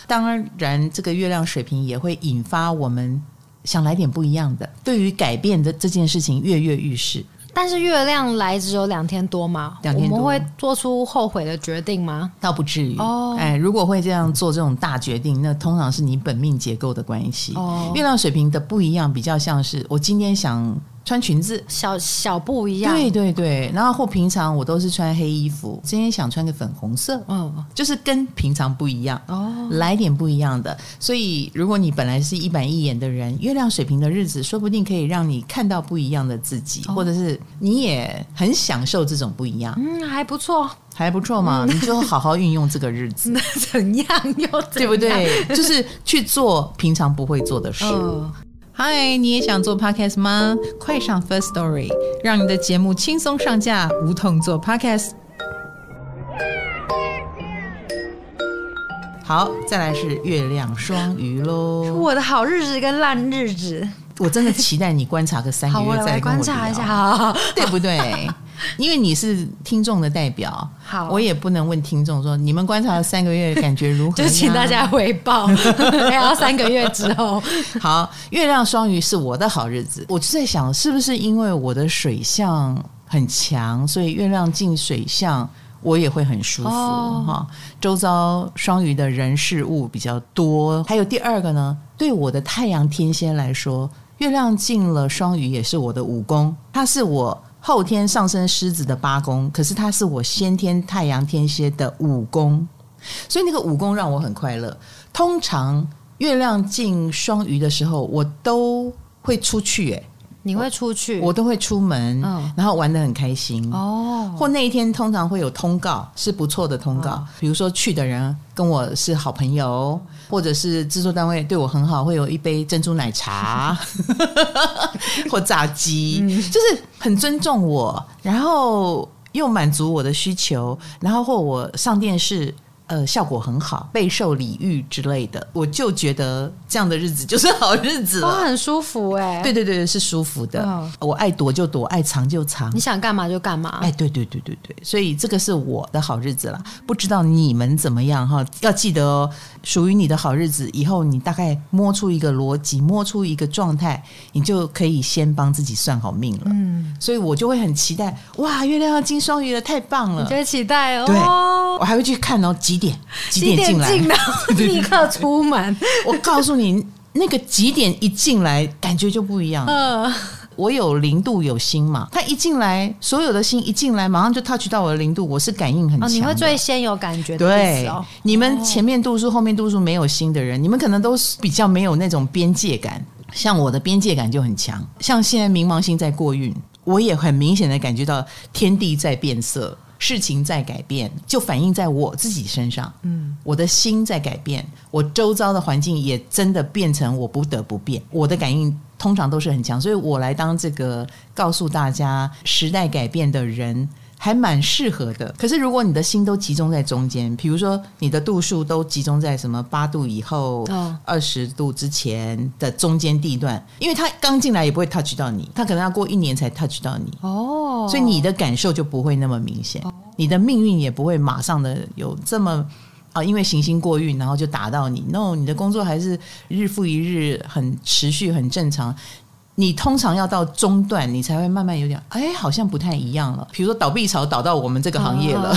A: 当然，这个月亮水平也会引发我们想来点不一样的，对于改变的这件事情跃跃欲试。
B: 但是月亮来只有两天多嘛，
A: 两天多，
B: 我们会做出后悔的决定吗？
A: 倒不至于哦。哎，如果会这样做这种大决定，那通常是你本命结构的关系。哦，月亮水平的不一样，比较像是我今天想。穿裙子。
B: 小小不一样，
A: 对对对，然后或平常我都是穿黑衣服，今天想穿个粉红色，嗯，就是跟平常不一样哦，来点不一样的。所以如果你本来是一板一眼的人，月亮水平的日子，说不定可以让你看到不一样的自己，哦、或者是你也很享受这种不一样，
B: 嗯，还不错，
A: 还不错嘛，嗯、你就好好运用这个日子，
B: 那怎样又怎样？
A: 对不对？就是去做平常不会做的事。哦嗨，你也想做 podcast 吗？快上 First Story，让你的节目轻松上架，无痛做 podcast。好，再来是月亮双鱼喽。
B: 我的好日子跟烂日子，
A: 我真的期待你观察个三个月再跟我聊，观察一下，好，对不对？因为你是听众的代表，好，我也不能问听众说，你们观察了三个月感觉如何？
B: 就请大家回报，要三个月之后。
A: 好，月亮双鱼是我的好日子，我就在想，是不是因为我的水象很强，所以月亮进水象，我也会很舒服哈、哦。周遭双鱼的人事物比较多，还有第二个呢，对我的太阳天蝎来说，月亮进了双鱼也是我的武功，它是我。后天上升狮子的八宫，可是它是我先天太阳天蝎的五宫，所以那个五宫让我很快乐。通常月亮进双鱼的时候，我都会出去，哎，
B: 你会出去，
A: 我都会出门，哦、然后玩的很开心哦。或那一天通常会有通告，是不错的通告，哦、比如说去的人跟我是好朋友。或者是制作单位对我很好，会有一杯珍珠奶茶 或炸鸡，嗯、就是很尊重我，然后又满足我的需求，然后或我上电视。呃，效果很好，备受礼遇之类的，我就觉得这样的日子就是好日子了，
B: 哦、很舒服哎。
A: 对对对，是舒服的。哦、我爱躲就躲，爱藏就藏，
B: 你想干嘛就干嘛。
A: 哎，对对对对对，所以这个是我的好日子了。不知道你们怎么样哈？要记得哦，属于你的好日子，以后你大概摸出一个逻辑，摸出一个状态，你就可以先帮自己算好命了。嗯，所以我就会很期待，哇，月亮要进双鱼了，太棒了！
B: 你就会期待哦。
A: 对，我还会去看哦。几点？几点进来？
B: 立刻出门。
A: 我告诉你，那个几点一进来，感觉就不一样。嗯、呃，我有零度有心嘛，他一进来，所有的心一进来，马上就 touch 到我的零度，我是感应很强、哦。你
B: 会最先有感觉的。
A: 对，你们前面度数、后面度数没有心的人，你们可能都是比较没有那种边界感。像我的边界感就很强。像现在冥王星在过运，我也很明显的感觉到天地在变色。事情在改变，就反映在我自己身上。嗯，我的心在改变，我周遭的环境也真的变成我不得不变。我的感应通常都是很强，所以我来当这个告诉大家时代改变的人。还蛮适合的，可是如果你的心都集中在中间，比如说你的度数都集中在什么八度以后、二十度之前的中间地段，因为他刚进来也不会 touch 到你，他可能要过一年才 touch 到你。哦，所以你的感受就不会那么明显，你的命运也不会马上的有这么啊，因为行星过运然后就打到你，no，你的工作还是日复一日很持续很正常。你通常要到中段，你才会慢慢有点，哎，好像不太一样了。比如说倒闭潮倒到我们这个行业了，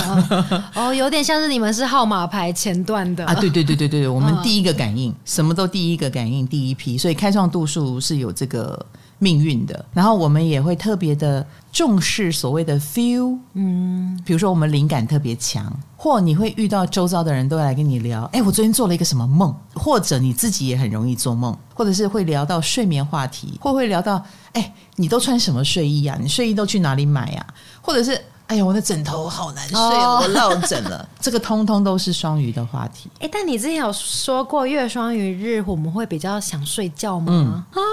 B: 哦，哦，有点像是你们是号码牌前段的
A: 啊。对对对对对，我们第一个感应，什么都第一个感应，第一批，所以开创度数是有这个。命运的，然后我们也会特别的重视所谓的 feel，嗯，比如说我们灵感特别强，或你会遇到周遭的人都来跟你聊，哎，我昨天做了一个什么梦，或者你自己也很容易做梦，或者是会聊到睡眠话题，或会聊到，哎，你都穿什么睡衣啊？你睡衣都去哪里买呀？或者是，哎呀，我的枕头好难睡，哦，我落枕了，这个通通都是双鱼的话题。
B: 哎，但你之前有说过月双鱼日我们会比较想睡觉吗？嗯、啊。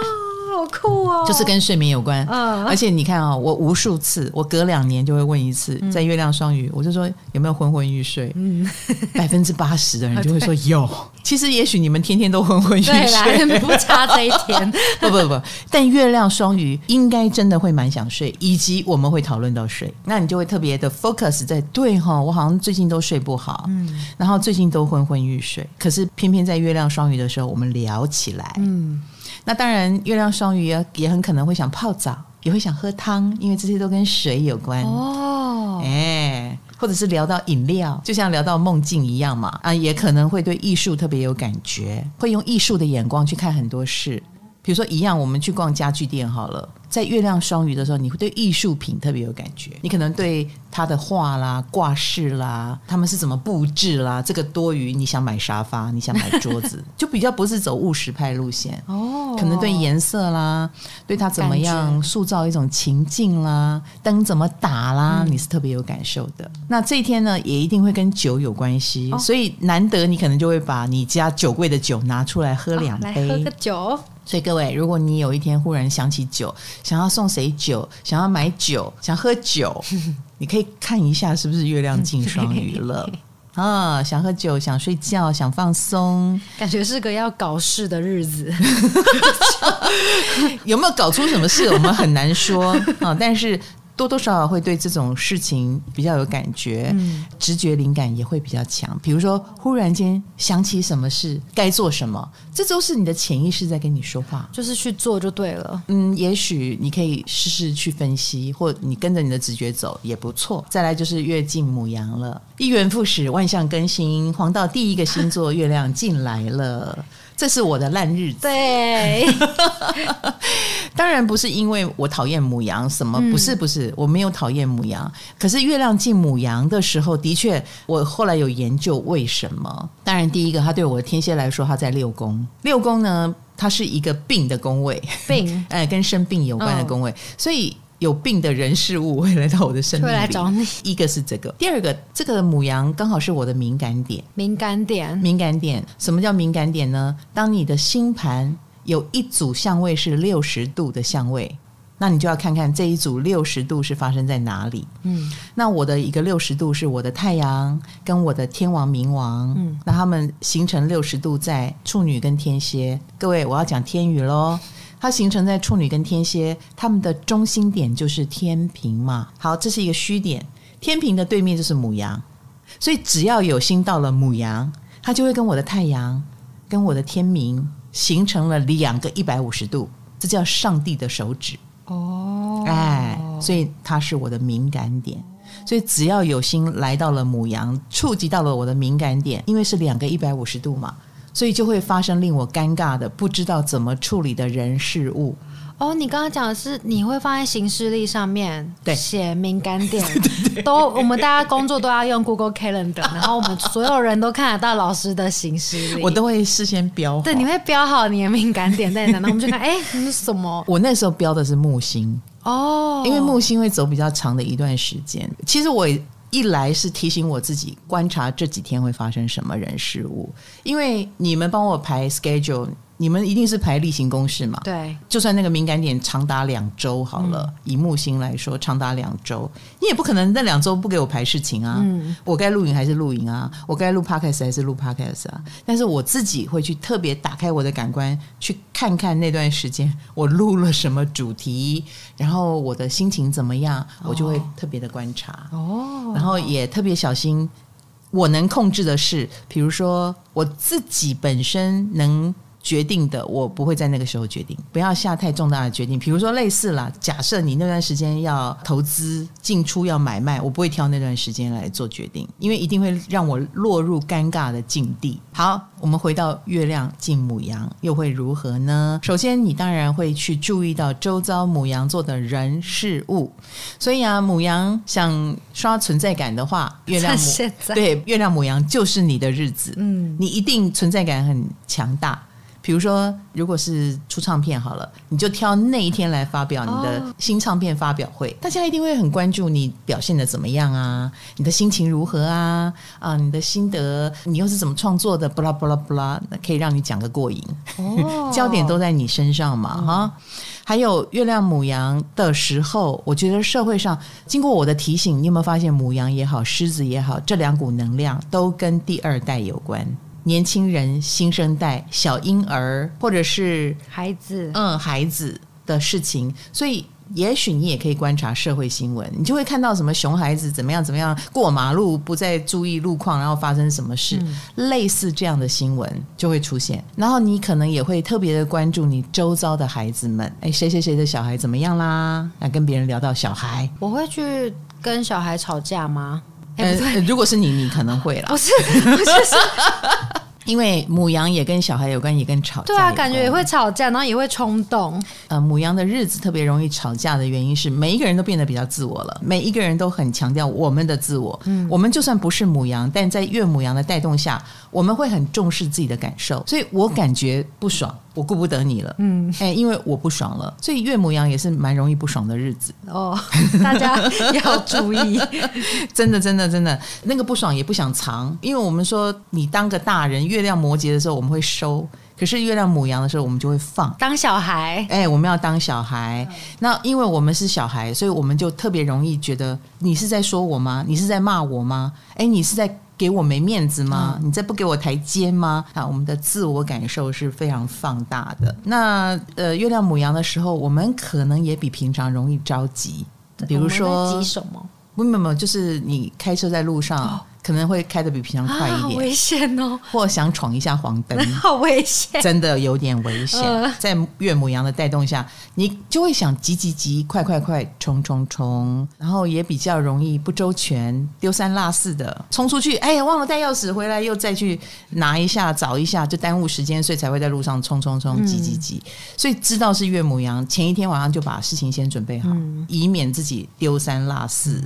B: 好酷哦！
A: 就是跟睡眠有关，嗯，而且你看啊，我无数次，我隔两年就会问一次，在月亮双鱼，我就说有没有昏昏欲睡？嗯，百分之八十的人就会说有。其实也许你们天天都昏昏欲睡，
B: 不差这一天。
A: 不不不，但月亮双鱼应该真的会蛮想睡，以及我们会讨论到睡，那你就会特别的 focus 在对哈，我好像最近都睡不好，嗯，然后最近都昏昏欲睡，可是偏偏在月亮双鱼的时候，我们聊起来，嗯。那当然，月亮双鱼也也很可能会想泡澡，也会想喝汤，因为这些都跟水有关哦。哎，或者是聊到饮料，就像聊到梦境一样嘛。啊，也可能会对艺术特别有感觉，会用艺术的眼光去看很多事。比如说，一样，我们去逛家具店好了。在月亮双鱼的时候，你会对艺术品特别有感觉。你可能对他的画啦、挂饰啦，他们是怎么布置啦，这个多余。你想买沙发，你想买桌子，就比较不是走务实派路线哦。可能对颜色啦，对他怎么样塑造一种情境啦，灯怎么打啦，你是特别有感受的。嗯、那这一天呢，也一定会跟酒有关系，哦、所以难得你可能就会把你家酒柜的酒拿出来喝两杯，喝个酒。所以各位，如果你有一天忽然想起酒，想要送谁酒，想要买酒，想喝酒，你可以看一下是不是月亮进双鱼了 啊！想喝酒，想睡觉，想放松，
B: 感觉是个要搞事的日子。
A: 有没有搞出什么事？我们很难说啊，但是。多多少少会对这种事情比较有感觉，嗯、直觉灵感也会比较强。比如说，忽然间想起什么事，该做什么，这都是你的潜意识在跟你说话，
B: 就是去做就对了。
A: 嗯，也许你可以试试去分析，或你跟着你的直觉走也不错。再来就是月进母羊了，一元复始，万象更新，黄道第一个星座月亮进来了。这是我的烂日子。
B: 对，
A: 当然不是因为我讨厌母羊，什么不是不是，我没有讨厌母羊。可是月亮进母羊的时候，的确，我后来有研究为什么。当然，第一个，它对我的天蝎来说，它在六宫。六宫呢，它是一个病的宫位，
B: 病，
A: 哎，跟生病有关的宫位，哦、所以。有病的人事物会来到我的生命里，会来找你。一个是这个，第二个，这个母羊刚好是我的敏感点。
B: 敏感点，
A: 敏感点。什么叫敏感点呢？当你的星盘有一组相位是六十度的相位，那你就要看看这一组六十度是发生在哪里。嗯，那我的一个六十度是我的太阳跟我的天王冥王，嗯，那他们形成六十度在处女跟天蝎。各位，我要讲天宇喽。它形成在处女跟天蝎，他们的中心点就是天平嘛。好，这是一个虚点，天平的对面就是母羊，所以只要有星到了母羊，它就会跟我的太阳、跟我的天明形成了两个一百五十度，这叫上帝的手指哦。哎，所以它是我的敏感点，所以只要有心来到了母羊，触及到了我的敏感点，因为是两个一百五十度嘛。所以就会发生令我尴尬的、不知道怎么处理的人事物。
B: 哦，你刚刚讲的是你会放在行事历上面，
A: 对，
B: 写敏感点，都我们大家工作都要用 Google Calendar，然后我们所有人都看得到老师的行事历，
A: 我都会事先标。
B: 对，你会标好你的敏感点在哪，然后我们就看，哎，你是什么？
A: 我那时候标的是木星哦，因为木星会走比较长的一段时间。其实我。一来是提醒我自己观察这几天会发生什么人事物，因为你们帮我排 schedule。你们一定是排例行公事嘛？
B: 对，
A: 就算那个敏感点长达两周好了，嗯、以木星来说，长达两周，你也不可能那两周不给我排事情啊。嗯、我该录影还是录影啊？我该录 podcast 还是录 podcast 啊？但是我自己会去特别打开我的感官，去看看那段时间我录了什么主题，然后我的心情怎么样，我就会特别的观察哦，然后也特别小心。我能控制的是，比如说我自己本身能。决定的，我不会在那个时候决定，不要下太重大的决定。比如说类似啦，假设你那段时间要投资进出要买卖，我不会挑那段时间来做决定，因为一定会让我落入尴尬的境地。好，我们回到月亮进母羊又会如何呢？首先，你当然会去注意到周遭母羊座的人事物，所以啊，母羊想刷存在感的话，月亮母 对月亮母羊就是你的日子，嗯，你一定存在感很强大。比如说，如果是出唱片好了，你就挑那一天来发表你的新唱片发表会，大家一定会很关注你表现的怎么样啊，你的心情如何啊，啊，你的心得，你又是怎么创作的，巴拉巴拉巴拉，那可以让你讲个过瘾，哦、焦点都在你身上嘛，哈、嗯。还有月亮母羊的时候，我觉得社会上经过我的提醒，你有没有发现母羊也好，狮子也好，这两股能量都跟第二代有关。年轻人、新生代、小婴儿，或者是
B: 孩子，
A: 嗯，孩子的事情，所以也许你也可以观察社会新闻，你就会看到什么熊孩子怎么样怎么样过马路不再注意路况，然后发生什么事，嗯、类似这样的新闻就会出现。然后你可能也会特别的关注你周遭的孩子们，哎，谁谁谁的小孩怎么样啦？那跟别人聊到小孩，
B: 我会去跟小孩吵架吗？
A: 呃，如果是你，你可能会啦。
B: 不是，不是。
A: 因为母羊也跟小孩有关，也跟吵架。
B: 对啊，感觉也会吵架，然后也会冲动。
A: 呃，母羊的日子特别容易吵架的原因是，每一个人都变得比较自我了，每一个人都很强调我们的自我。嗯，我们就算不是母羊，但在岳母羊的带动下，我们会很重视自己的感受，所以我感觉不爽。我顾不得你了，嗯，哎，因为我不爽了，所以月母羊也是蛮容易不爽的日子。
B: 哦，大家 要注意，
A: 真的，真的，真的，那个不爽也不想藏，因为我们说你当个大人，月亮摩羯的时候我们会收，可是月亮母羊的时候我们就会放，
B: 当小孩，
A: 哎，我们要当小孩，那因为我们是小孩，所以我们就特别容易觉得你是在说我吗？你是在骂我吗？哎，你是在。给我没面子吗？你再不给我台阶吗？啊，我们的自我感受是非常放大的。那呃，月亮母羊的时候，我们可能也比平常容易着急。比如说，
B: 急什么？
A: 不，没有，没有，就是你开车在路上。哦可能会开的比平常快一点，啊、好
B: 危险哦！
A: 或想闯一下黄灯，
B: 好危险，
A: 真的有点危险。呃、在岳母羊的带动下，你就会想急急急、快快快、冲冲冲，然后也比较容易不周全、丢三落四的冲出去。哎呀，忘了带钥匙，回来又再去拿一下、找一下，就耽误时间，所以才会在路上冲冲冲、急急急。所以知道是岳母羊，前一天晚上就把事情先准备好，嗯、以免自己丢三落四，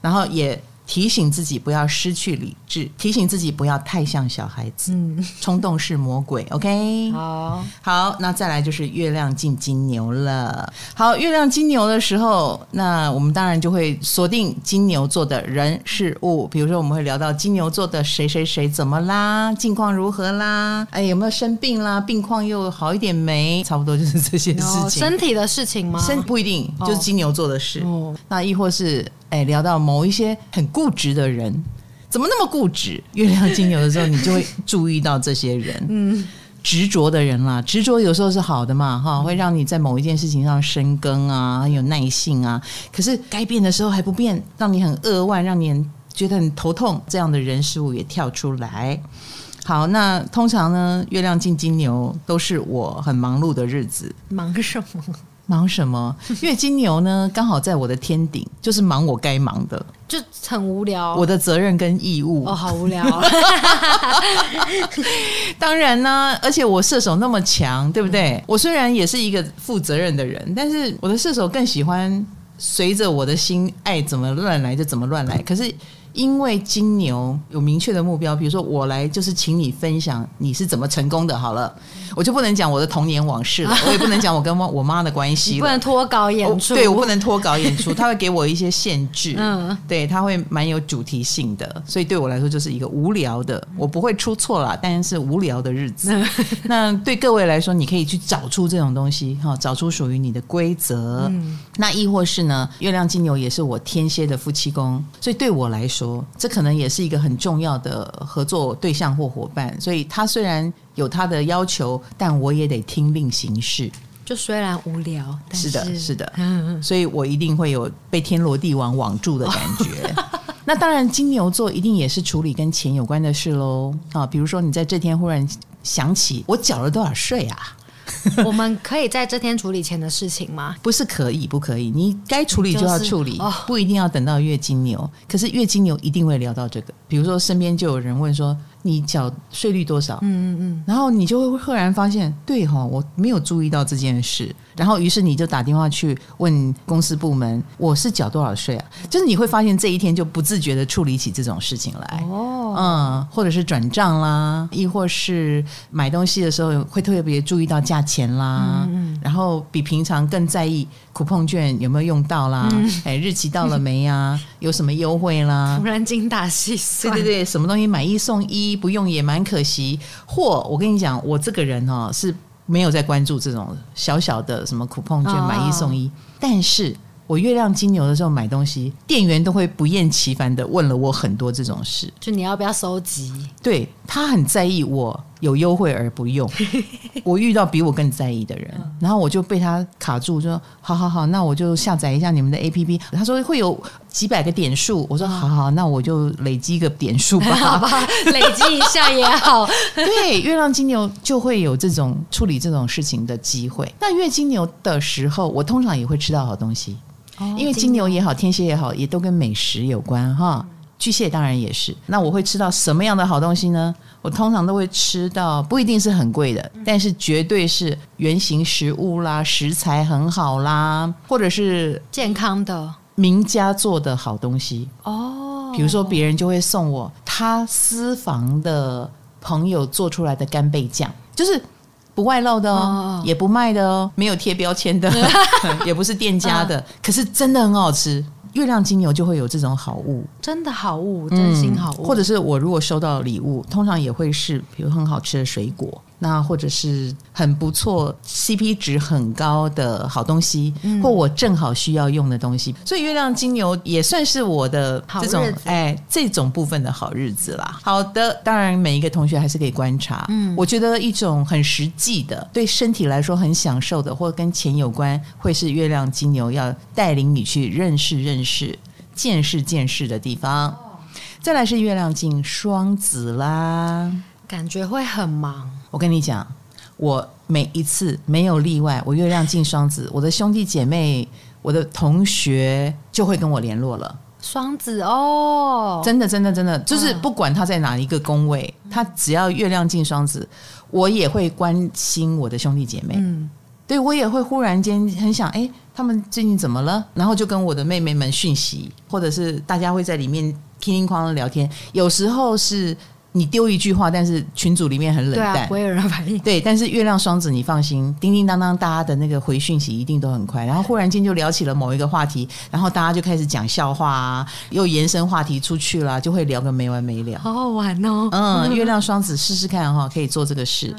A: 然后也。提醒自己不要失去理智，提醒自己不要太像小孩子。嗯，冲动是魔鬼。OK，
B: 好，
A: 好，那再来就是月亮进金牛了。好，月亮金牛的时候，那我们当然就会锁定金牛座的人事物。比如说，我们会聊到金牛座的谁谁谁怎么啦，近况如何啦？哎，有没有生病啦？病况又好一点没？差不多就是这些事情。
B: 身体的事情吗？
A: 身不一定，就是金牛座的事。哦，那亦或是。哎，聊到某一些很固执的人，怎么那么固执？月亮金牛的时候，你就会注意到这些人，嗯，执着的人啦，执着有时候是好的嘛，哈，会让你在某一件事情上深耕啊，很有耐性啊。可是该变的时候还不变，让你很扼腕，让你很觉得很头痛，这样的人事物也跳出来。好，那通常呢，月亮进金牛都是我很忙碌的日子，
B: 忙什么？
A: 忙什么？因为金牛呢，刚好在我的天顶，就是忙我该忙的，
B: 就很无聊。
A: 我的责任跟义务
B: 哦，好无聊。
A: 当然呢，而且我射手那么强，对不对？我虽然也是一个负责任的人，但是我的射手更喜欢随着我的心爱怎么乱来就怎么乱来。可是。因为金牛有明确的目标，比如说我来就是请你分享你是怎么成功的，好了，我就不能讲我的童年往事了，我也不能讲我跟我妈的关系了，
B: 不能脱稿演出，
A: 对，我不能脱稿演出，他会给我一些限制，嗯，对，他会蛮有主题性的，所以对我来说就是一个无聊的，我不会出错啦，但是无聊的日子。那对各位来说，你可以去找出这种东西哈，找出属于你的规则。嗯，那亦或是呢，月亮金牛也是我天蝎的夫妻宫，所以对我来说。说这可能也是一个很重要的合作对象或伙伴，所以他虽然有他的要求，但我也得听令行事。
B: 就虽然无聊，是，
A: 是的，是的，所以我一定会有被天罗地网网住的感觉。那当然，金牛座一定也是处理跟钱有关的事喽啊，比如说你在这天忽然想起我缴了多少税啊？
B: 我们可以在这天处理钱的事情吗？
A: 不是可以，不可以。你该处理就要处理，就是哦、不一定要等到月经牛。可是月经牛一定会聊到这个。比如说，身边就有人问说。你缴税率多少？嗯嗯嗯，然后你就会赫然发现，对哈，我没有注意到这件事。然后，于是你就打电话去问公司部门，我是缴多少税啊？就是你会发现这一天就不自觉的处理起这种事情来。哦，嗯，或者是转账啦，亦或是买东西的时候会特别注意到价钱啦。嗯，然后比平常更在意。苦碰券有没有用到啦？哎、嗯，日期到了没呀、啊？有什么优惠啦？
B: 突然精打细算，
A: 对对对，什么东西买一送一，不用也蛮可惜。或我跟你讲，我这个人哦是没有在关注这种小小的什么苦碰券买一送一，哦、但是我月亮金牛的时候买东西，店员都会不厌其烦的问了我很多这种事，
B: 就你要不要收集？
A: 对，他很在意我有优惠而不用，我遇到比我更在意的人。然后我就被他卡住，就说好好好，那我就下载一下你们的 APP。他说会有几百个点数，我说好好，那我就累积一个点数吧，
B: 好吧，累积一下也好。
A: 对，月亮金牛就会有这种处理这种事情的机会。那月金牛的时候，我通常也会吃到好东西，哦、因为金牛也好，天蝎也好，也都跟美食有关哈。巨蟹当然也是。那我会吃到什么样的好东西呢？我通常都会吃到不一定是很贵的，但是绝对是原型食物啦，食材很好啦，或者是
B: 健康的
A: 名家做的好东西
B: 哦。
A: 比如说别人就会送我他私房的朋友做出来的干贝酱，就是不外露的哦，也不卖的哦，没有贴标签的，也不是店家的，可是真的很好吃。月亮金牛就会有这种好物，
B: 真的好物，真心好物。
A: 嗯，或者是我如果收到礼物，通常也会是比如很好吃的水果。那或者是很不错，CP 值很高的好东西，嗯、或我正好需要用的东西，所以月亮金牛也算是我的这种哎这种部分的好日子啦。好的，当然每一个同学还是可以观察。嗯，我觉得一种很实际的，对身体来说很享受的，或跟钱有关，会是月亮金牛要带领你去认识认识、见识见识的地方。再来是月亮进双子啦，
B: 感觉会很忙。
A: 我跟你讲，我每一次没有例外，我月亮进双子，我的兄弟姐妹、我的同学就会跟我联络了。
B: 双子哦，
A: 真的，真的，真的，就是不管他在哪一个宫位，嗯、他只要月亮进双子，我也会关心我的兄弟姐妹。嗯，对，我也会忽然间很想，哎，他们最近怎么了？然后就跟我的妹妹们讯息，或者是大家会在里面乒乒乓乓聊天，有时候是。你丢一句话，但是群组里面很冷淡，
B: 不会有人反应。
A: 对，但是月亮双子，你放心，叮叮当当，大家的那个回讯息一定都很快。然后忽然间就聊起了某一个话题，然后大家就开始讲笑话啊，又延伸话题出去了，就会聊个没完没了，
B: 好好玩哦。
A: 嗯，月亮双子试试看哈，可以做这个事。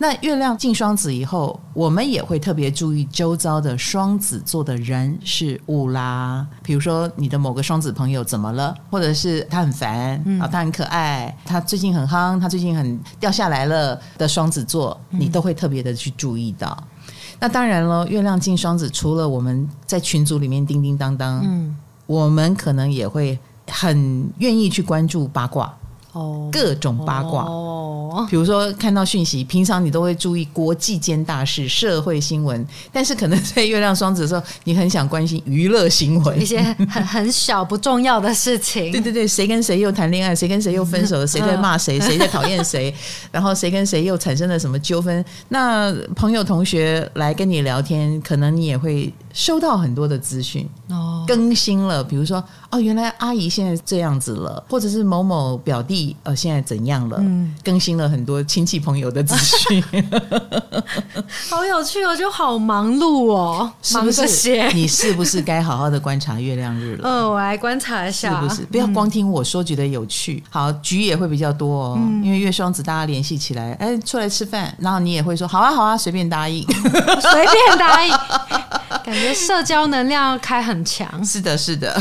A: 那月亮进双子以后，我们也会特别注意周遭的双子座的人事物啦。比如说，你的某个双子朋友怎么了，或者是他很烦、嗯、啊，他很可爱，他最近很夯，他最近很掉下来了的双子座，你都会特别的去注意到。嗯、那当然了，月亮进双子，除了我们在群组里面叮叮当当，嗯，我们可能也会很愿意去关注八卦。哦，各种八卦哦，比如说看到讯息，平常你都会注意国际间大事、社会新闻，但是可能在月亮双子的时候，你很想关心娱乐新闻，
B: 一些很很小不重要的事情。
A: 对对对，谁跟谁又谈恋爱，谁跟谁又分手了，谁在骂谁，谁在讨厌谁，然后谁跟谁又产生了什么纠纷？那朋友同学来跟你聊天，可能你也会收到很多的资讯哦，更新了，比如说哦，原来阿姨现在这样子了，或者是某某表弟。呃，现在怎样了？嗯，更新了很多亲戚朋友的资讯，
B: 好有趣哦，就好忙碌哦，
A: 是不是？你是不是该好好的观察月亮日了？
B: 嗯，我来观察一下，
A: 是不是？不要光听我说，觉得有趣。好，局也会比较多哦，嗯、因为月双子大家联系起来，哎，出来吃饭，然后你也会说好啊，好啊，随便答应，
B: 随便答应。感觉社交能量开很强，
A: 是的，是的，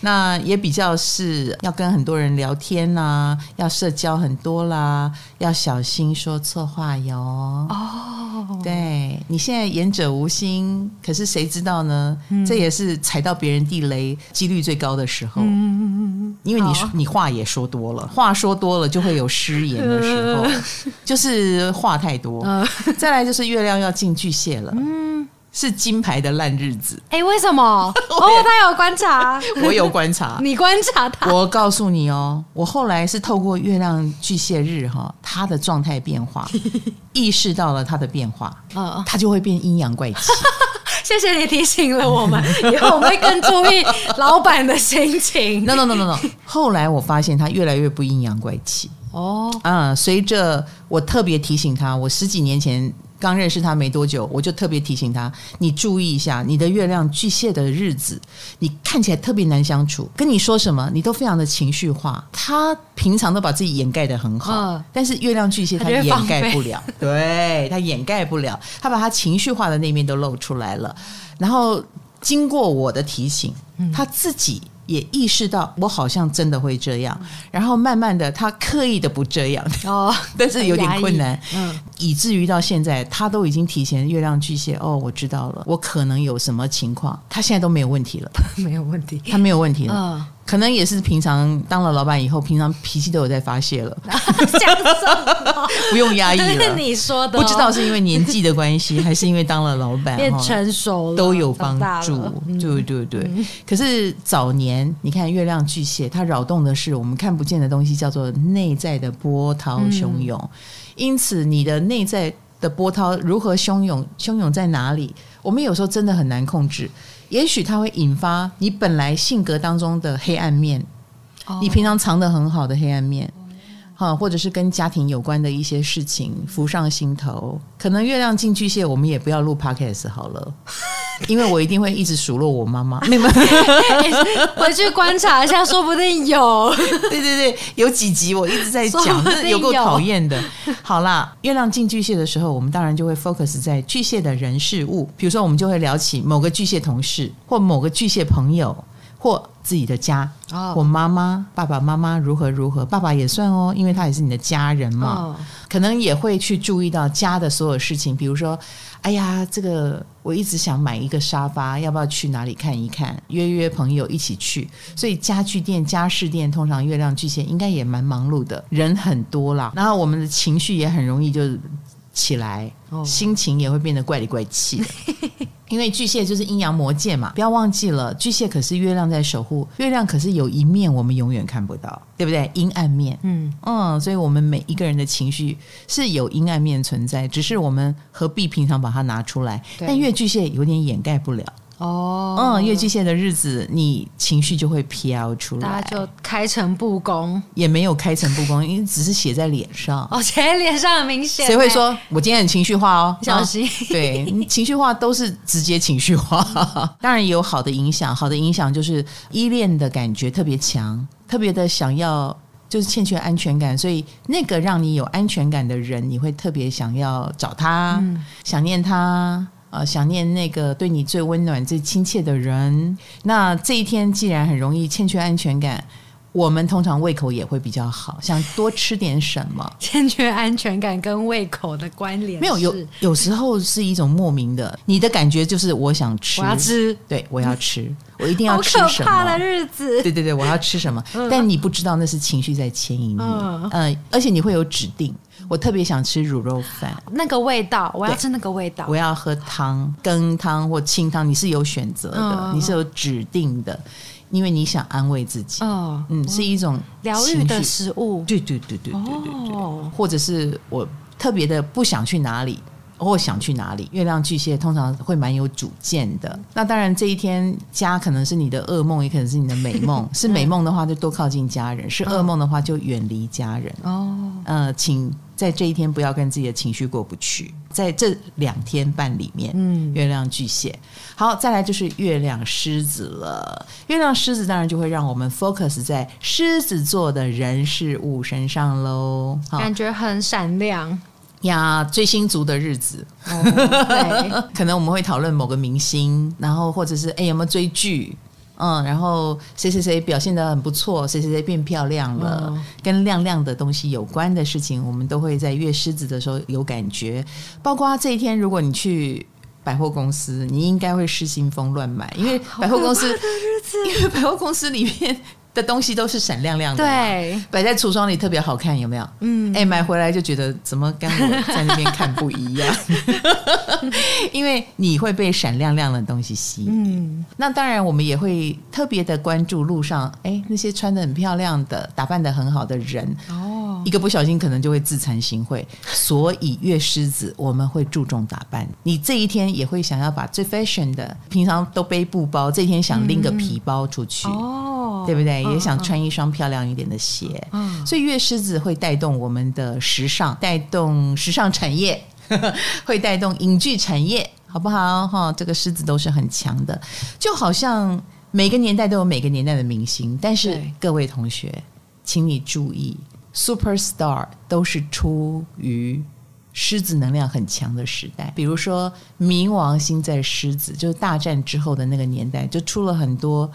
A: 那也比较是要跟很多人聊天呐、啊，要社交很多啦，要小心说错话哟。哦，对，你现在言者无心，可是谁知道呢？嗯、这也是踩到别人地雷几率最高的时候。嗯，因为你说你话也说多了，话说多了就会有失言的时候，呃、就是话太多。呃、再来就是月亮要进巨蟹了。嗯。是金牌的烂日子，
B: 哎，为什么？哦，他有观察，
A: 我有观察，
B: 你观察他。
A: 我告诉你哦，我后来是透过月亮巨蟹日哈，他的状态变化，意识到了他的变化，嗯，他就会变阴阳怪气。
B: 谢谢你提醒了我们，以后我们会更注意老板的心情。
A: No no no no no，后来我发现他越来越不阴阳怪气哦，啊，随着我特别提醒他，我十几年前。刚认识他没多久，我就特别提醒他：你注意一下，你的月亮巨蟹的日子，你看起来特别难相处。跟你说什么，你都非常的情绪化。他平常都把自己掩盖的很好，嗯、但是月亮巨蟹他掩盖不了，对，他掩盖不了，他把他情绪化的那面都露出来了。然后经过我的提醒，他自己。也意识到我好像真的会这样，然后慢慢的他刻意的不这样哦，但是有点困难。嗯，以至于到现在，他都已经提前月亮巨蟹哦，我知道了，我可能有什么情况，他现在都没有问题了，
B: 没有问题，
A: 他没有问题了。嗯可能也是平常当了老板以后，平常脾气都有在发泄了，不用压抑了。
B: 你说的，
A: 不知道是因为年纪的关系，还是因为当了老板
B: 变成熟了，
A: 都有帮助。对对对。可是早年你看月亮巨蟹，它扰动的是我们看不见的东西，叫做内在的波涛汹涌。因此，你的内在的波涛如何汹涌，汹涌在哪里？我们有时候真的很难控制。也许它会引发你本来性格当中的黑暗面，你平常藏得很好的黑暗面。哈，或者是跟家庭有关的一些事情浮上心头，可能月亮进巨蟹，我们也不要录 podcast 好了，因为我一定会一直数落我妈妈。你们
B: 回去观察一下，说不定有。
A: 对对对，有几集我一直在讲，有够讨厌的。好啦，月亮进巨蟹的时候，我们当然就会 focus 在巨蟹的人事物，比如说我们就会聊起某个巨蟹同事或某个巨蟹朋友。或自己的家，哦、或妈妈、爸爸妈妈如何如何，爸爸也算哦，因为他也是你的家人嘛。哦、可能也会去注意到家的所有事情，比如说，哎呀，这个我一直想买一个沙发，要不要去哪里看一看？约约朋友一起去。所以家具店、家饰店，通常月亮巨蟹应该也蛮忙碌的，人很多啦。然后我们的情绪也很容易就起来，哦、心情也会变得怪里怪气的。因为巨蟹就是阴阳魔界嘛，不要忘记了，巨蟹可是月亮在守护，月亮可是有一面我们永远看不到，对不对？阴暗面，嗯嗯，所以我们每一个人的情绪是有阴暗面存在，只是我们何必平常把它拿出来？对但月巨蟹有点掩盖不了。哦，嗯，月巨蟹的日子，你情绪就会飘出来，
B: 大家就开诚布公，
A: 也没有开诚布公，因为只是写在脸上。
B: 哦，写在脸上很明显。
A: 谁会说我今天很情绪化哦？
B: 小心，
A: 哦、对，情绪化都是直接情绪化。当然也有好的影响，好的影响就是依恋的感觉特别强，特别的想要，就是欠缺安全感，所以那个让你有安全感的人，你会特别想要找他，嗯、想念他。呃，想念那个对你最温暖、最亲切的人。那这一天既然很容易欠缺安全感，我们通常胃口也会比较好，想多吃点什么。
B: 欠缺安全感跟胃口的关联？
A: 没有，有有时候是一种莫名的，你的感觉就是我想吃，
B: 我要吃，
A: 对，我要吃，我一定要吃什么？
B: 好可怕的日子！
A: 对对对，我要吃什么？嗯、但你不知道那是情绪在牵引你，嗯、呃，而且你会有指定。我特别想吃卤肉饭，
B: 那个味道，我要吃那个味道。
A: 我要喝汤，羹汤或清汤，你是有选择的，哦、你是有指定的，因为你想安慰自己。哦，嗯，是一种
B: 疗愈的食物。
A: 对对对对对对对，哦、或者是我特别的不想去哪里。或想去哪里？月亮巨蟹通常会蛮有主见的。那当然，这一天家可能是你的噩梦，也可能是你的美梦。是美梦的话，就多靠近家人；是噩梦的话，就远离家人。哦，呃，请在这一天不要跟自己的情绪过不去。在这两天半里面，嗯，月亮巨蟹。好，再来就是月亮狮子了。月亮狮子当然就会让我们 focus 在狮子座的人事物身上喽。
B: 感觉很闪亮。
A: 呀，追星族的日子，可能我们会讨论某个明星，然后或者是哎有没有追剧，嗯，然后谁谁谁表现得很不错，谁谁谁变漂亮了，哦、跟亮亮的东西有关的事情，我们都会在月狮子的时候有感觉。包括这一天，如果你去百货公司，你应该会失心疯乱买，因为百货公司，因为百货公司里面。的东西都是闪亮亮的，对，摆在橱窗里特别好看，有没有？嗯，哎，买回来就觉得怎么跟我在那边看不一样？因为你会被闪亮亮的东西吸引。嗯，那当然，我们也会特别的关注路上，哎，那些穿的很漂亮的、打扮的很好的人。哦，一个不小心可能就会自惭形秽。所以，月狮子我们会注重打扮。你这一天也会想要把最 fashion 的，平常都背布包，这一天想拎个皮包出去。哦。对不对？也想穿一双漂亮一点的鞋，嗯、所以月狮子会带动我们的时尚，带动时尚产业，呵 呵会带动影剧产业，好不好？哈，这个狮子都是很强的，就好像每个年代都有每个年代的明星，但是各位同学，请你注意，super star 都是出于狮子能量很强的时代，比如说冥王星在狮子，就是大战之后的那个年代，就出了很多。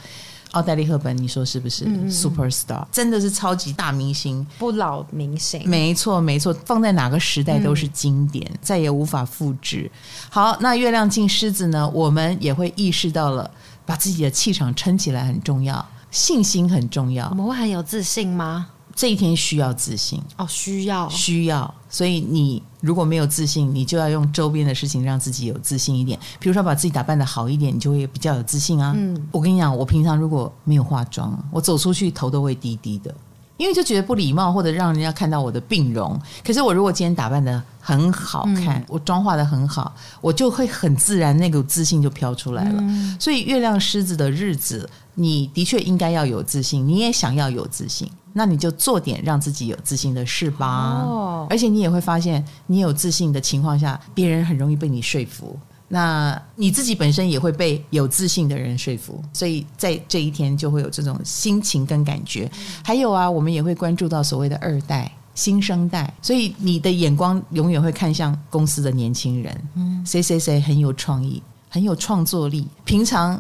A: 奥黛丽·赫本，你说是不是、嗯、？Super Star 真的是超级大明星，
B: 不老明星。
A: 没错，没错，放在哪个时代都是经典，嗯、再也无法复制。好，那月亮进狮子呢？我们也会意识到了，把自己的气场撑起来很重要，信心很重要。
B: 我们会很有自信吗？
A: 这一天需要自信
B: 哦，需要
A: 需要，所以你如果没有自信，你就要用周边的事情让自己有自信一点。比如说把自己打扮的好一点，你就会比较有自信啊。嗯，我跟你讲，我平常如果没有化妆，我走出去头都会低低的，因为就觉得不礼貌或者让人家看到我的病容。可是我如果今天打扮的很好看，嗯、我妆化的很好，我就会很自然，那个自信就飘出来了。嗯、所以月亮狮子的日子，你的确应该要有自信，你也想要有自信。那你就做点让自己有自信的事吧。哦，而且你也会发现，你有自信的情况下，别人很容易被你说服。那你自己本身也会被有自信的人说服，所以在这一天就会有这种心情跟感觉。还有啊，我们也会关注到所谓的二代、新生代，所以你的眼光永远会看向公司的年轻人。嗯，谁谁谁很有创意，很有创作力，平常。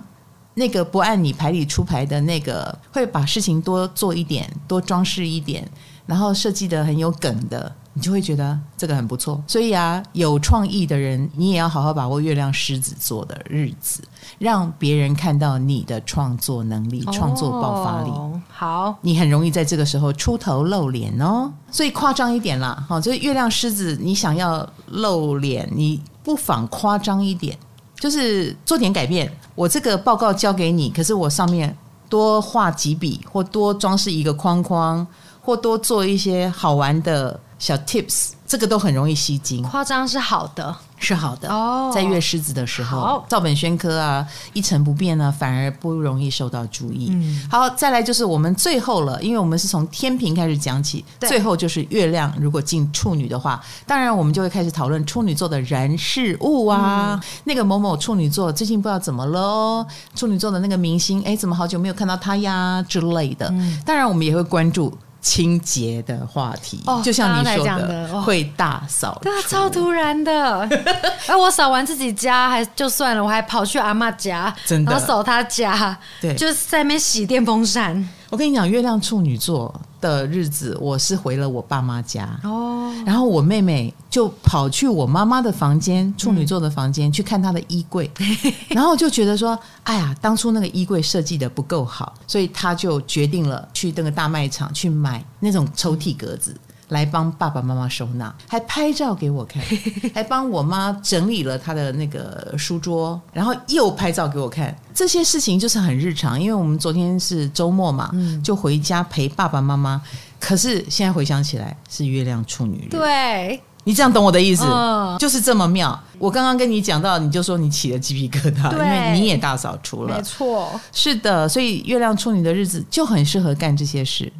A: 那个不按你牌理出牌的那个，会把事情多做一点，多装饰一点，然后设计的很有梗的，你就会觉得这个很不错。所以啊，有创意的人，你也要好好把握月亮狮子座的日子，让别人看到你的创作能力、创作爆发力。
B: 哦，好，
A: 你很容易在这个时候出头露脸哦。所以夸张一点啦，好，所以月亮狮子，你想要露脸，你不妨夸张一点。就是做点改变，我这个报告交给你，可是我上面多画几笔，或多装饰一个框框，或多做一些好玩的小 tips，这个都很容易吸睛。
B: 夸张是好的。
A: 是好的哦，在月狮子的时候，好照本宣科啊，一成不变呢，反而不容易受到注意。嗯，好，再来就是我们最后了，因为我们是从天平开始讲起，最后就是月亮如果进处女的话，当然我们就会开始讨论处女座的人事物啊。嗯、那个某某处女座最近不知道怎么了，处女座的那个明星，哎，怎么好久没有看到他呀之类的。嗯、当然我们也会关注。清洁的话题，哦、就像你说的，会大扫除，
B: 对啊，超突然的。哎，我扫完自己家还就算了，我还跑去阿妈家，真的，然后扫他家，对，就是在那边洗电风扇。
A: 我跟你讲，月亮处女座的日子，我是回了我爸妈家。哦，然后我妹妹就跑去我妈妈的房间，处女座的房间、嗯、去看她的衣柜，然后就觉得说，哎呀，当初那个衣柜设计的不够好，所以她就决定了去那个大卖场去买那种抽屉格子。嗯来帮爸爸妈妈收纳，还拍照给我看，还帮我妈整理了她的那个书桌，然后又拍照给我看。这些事情就是很日常，因为我们昨天是周末嘛，嗯、就回家陪爸爸妈妈。可是现在回想起来，是月亮处女日。
B: 对，
A: 你这样懂我的意思，嗯、就是这么妙。我刚刚跟你讲到，你就说你起了鸡皮疙瘩，对因为你也大扫除了。
B: 没错，
A: 是的，所以月亮处女的日子就很适合干这些事。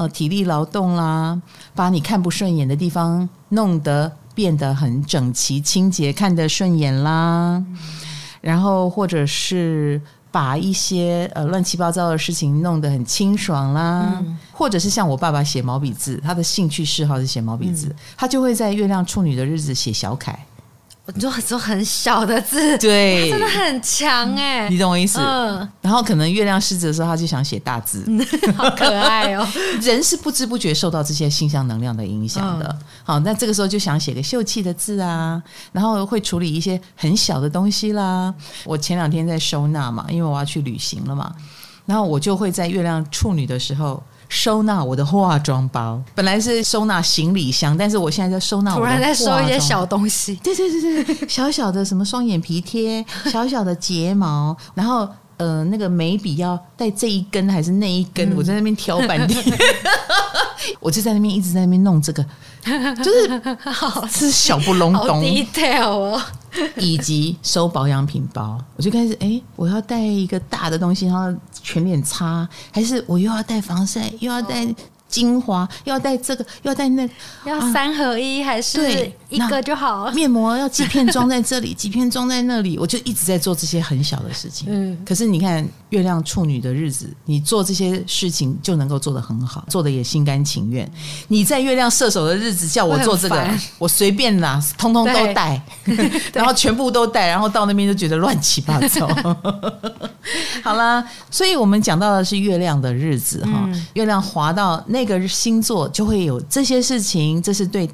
A: 呃，体力劳动啦，把你看不顺眼的地方弄得变得很整齐、清洁，看得顺眼啦。嗯、然后或者是把一些呃乱七八糟的事情弄得很清爽啦。嗯、或者是像我爸爸写毛笔字，他的兴趣嗜好是写毛笔字，嗯、他就会在月亮处女的日子写小楷。
B: 你就很多很小的字，
A: 对，
B: 真的很强哎、欸，
A: 你懂我意思？嗯，然后可能月亮狮子的时候，他就想写大字，
B: 好可爱哦。
A: 人是不知不觉受到这些星象能量的影响的。嗯、好，那这个时候就想写个秀气的字啊，然后会处理一些很小的东西啦。我前两天在收纳嘛，因为我要去旅行了嘛，然后我就会在月亮处女的时候。收纳我的化妆包，本来是收纳行李箱，但是我现在在收纳。
B: 突然在收一些小东西，
A: 对对对对，小小的什么双眼皮贴，小小的睫毛，然后呃那个眉笔要带这一根还是那一根，嗯、我在那边挑半天，我就在那边一直在那边弄这个，就是好 是小不隆咚
B: ，detail 哦。
A: 以及收保养品包，我就开始哎，我要带一个大的东西，然后全脸擦，还是我又要带防晒，又要带。精华要带这个，要带那个，
B: 要三合一还是一个就好？
A: 面膜要几片装在这里，几片装在那里，我就一直在做这些很小的事情。嗯，可是你看月亮处女的日子，你做这些事情就能够做得很好，做的也心甘情愿。你在月亮射手的日子叫我做这个，我，随便啦，通通都带，然后全部都带，然后到那边就觉得乱七八糟。好了，所以我们讲到的是月亮的日子哈，嗯、月亮滑到那那个星座就会有这些事情，这是对。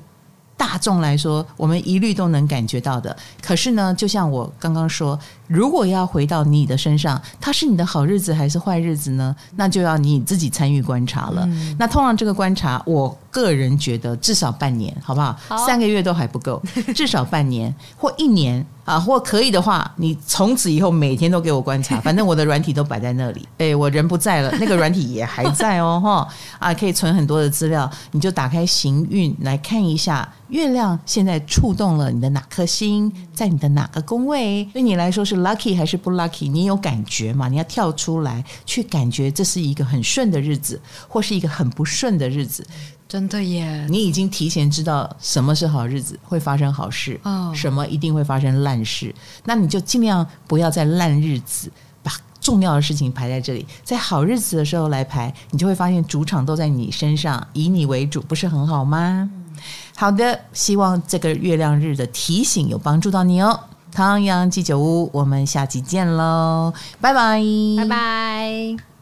A: 大众来说，我们一律都能感觉到的。可是呢，就像我刚刚说，如果要回到你的身上，它是你的好日子还是坏日子呢？那就要你自己参与观察了。嗯、那通常这个观察，我个人觉得至少半年，好不好？好，三个月都还不够，至少半年或一年。啊，或可以的话，你从此以后每天都给我观察，反正我的软体都摆在那里。哎，我人不在了，那个软体也还在哦，哈啊，可以存很多的资料。你就打开行运来看一下，月亮现在触动了你的哪颗星，在你的哪个宫位，对你来说是 lucky 还是不 lucky？你有感觉吗？你要跳出来去感觉，这是一个很顺的日子，或是一个很不顺的日子。
B: 真的耶！
A: 你已经提前知道什么是好日子，会发生好事，哦，什么一定会发生烂事。那你就尽量不要在烂日子把重要的事情排在这里，在好日子的时候来排，你就会发现主场都在你身上，以你为主，不是很好吗？好的，希望这个月亮日的提醒有帮助到你哦。唐阳鸡酒屋，我们下期见喽，拜拜，
B: 拜拜。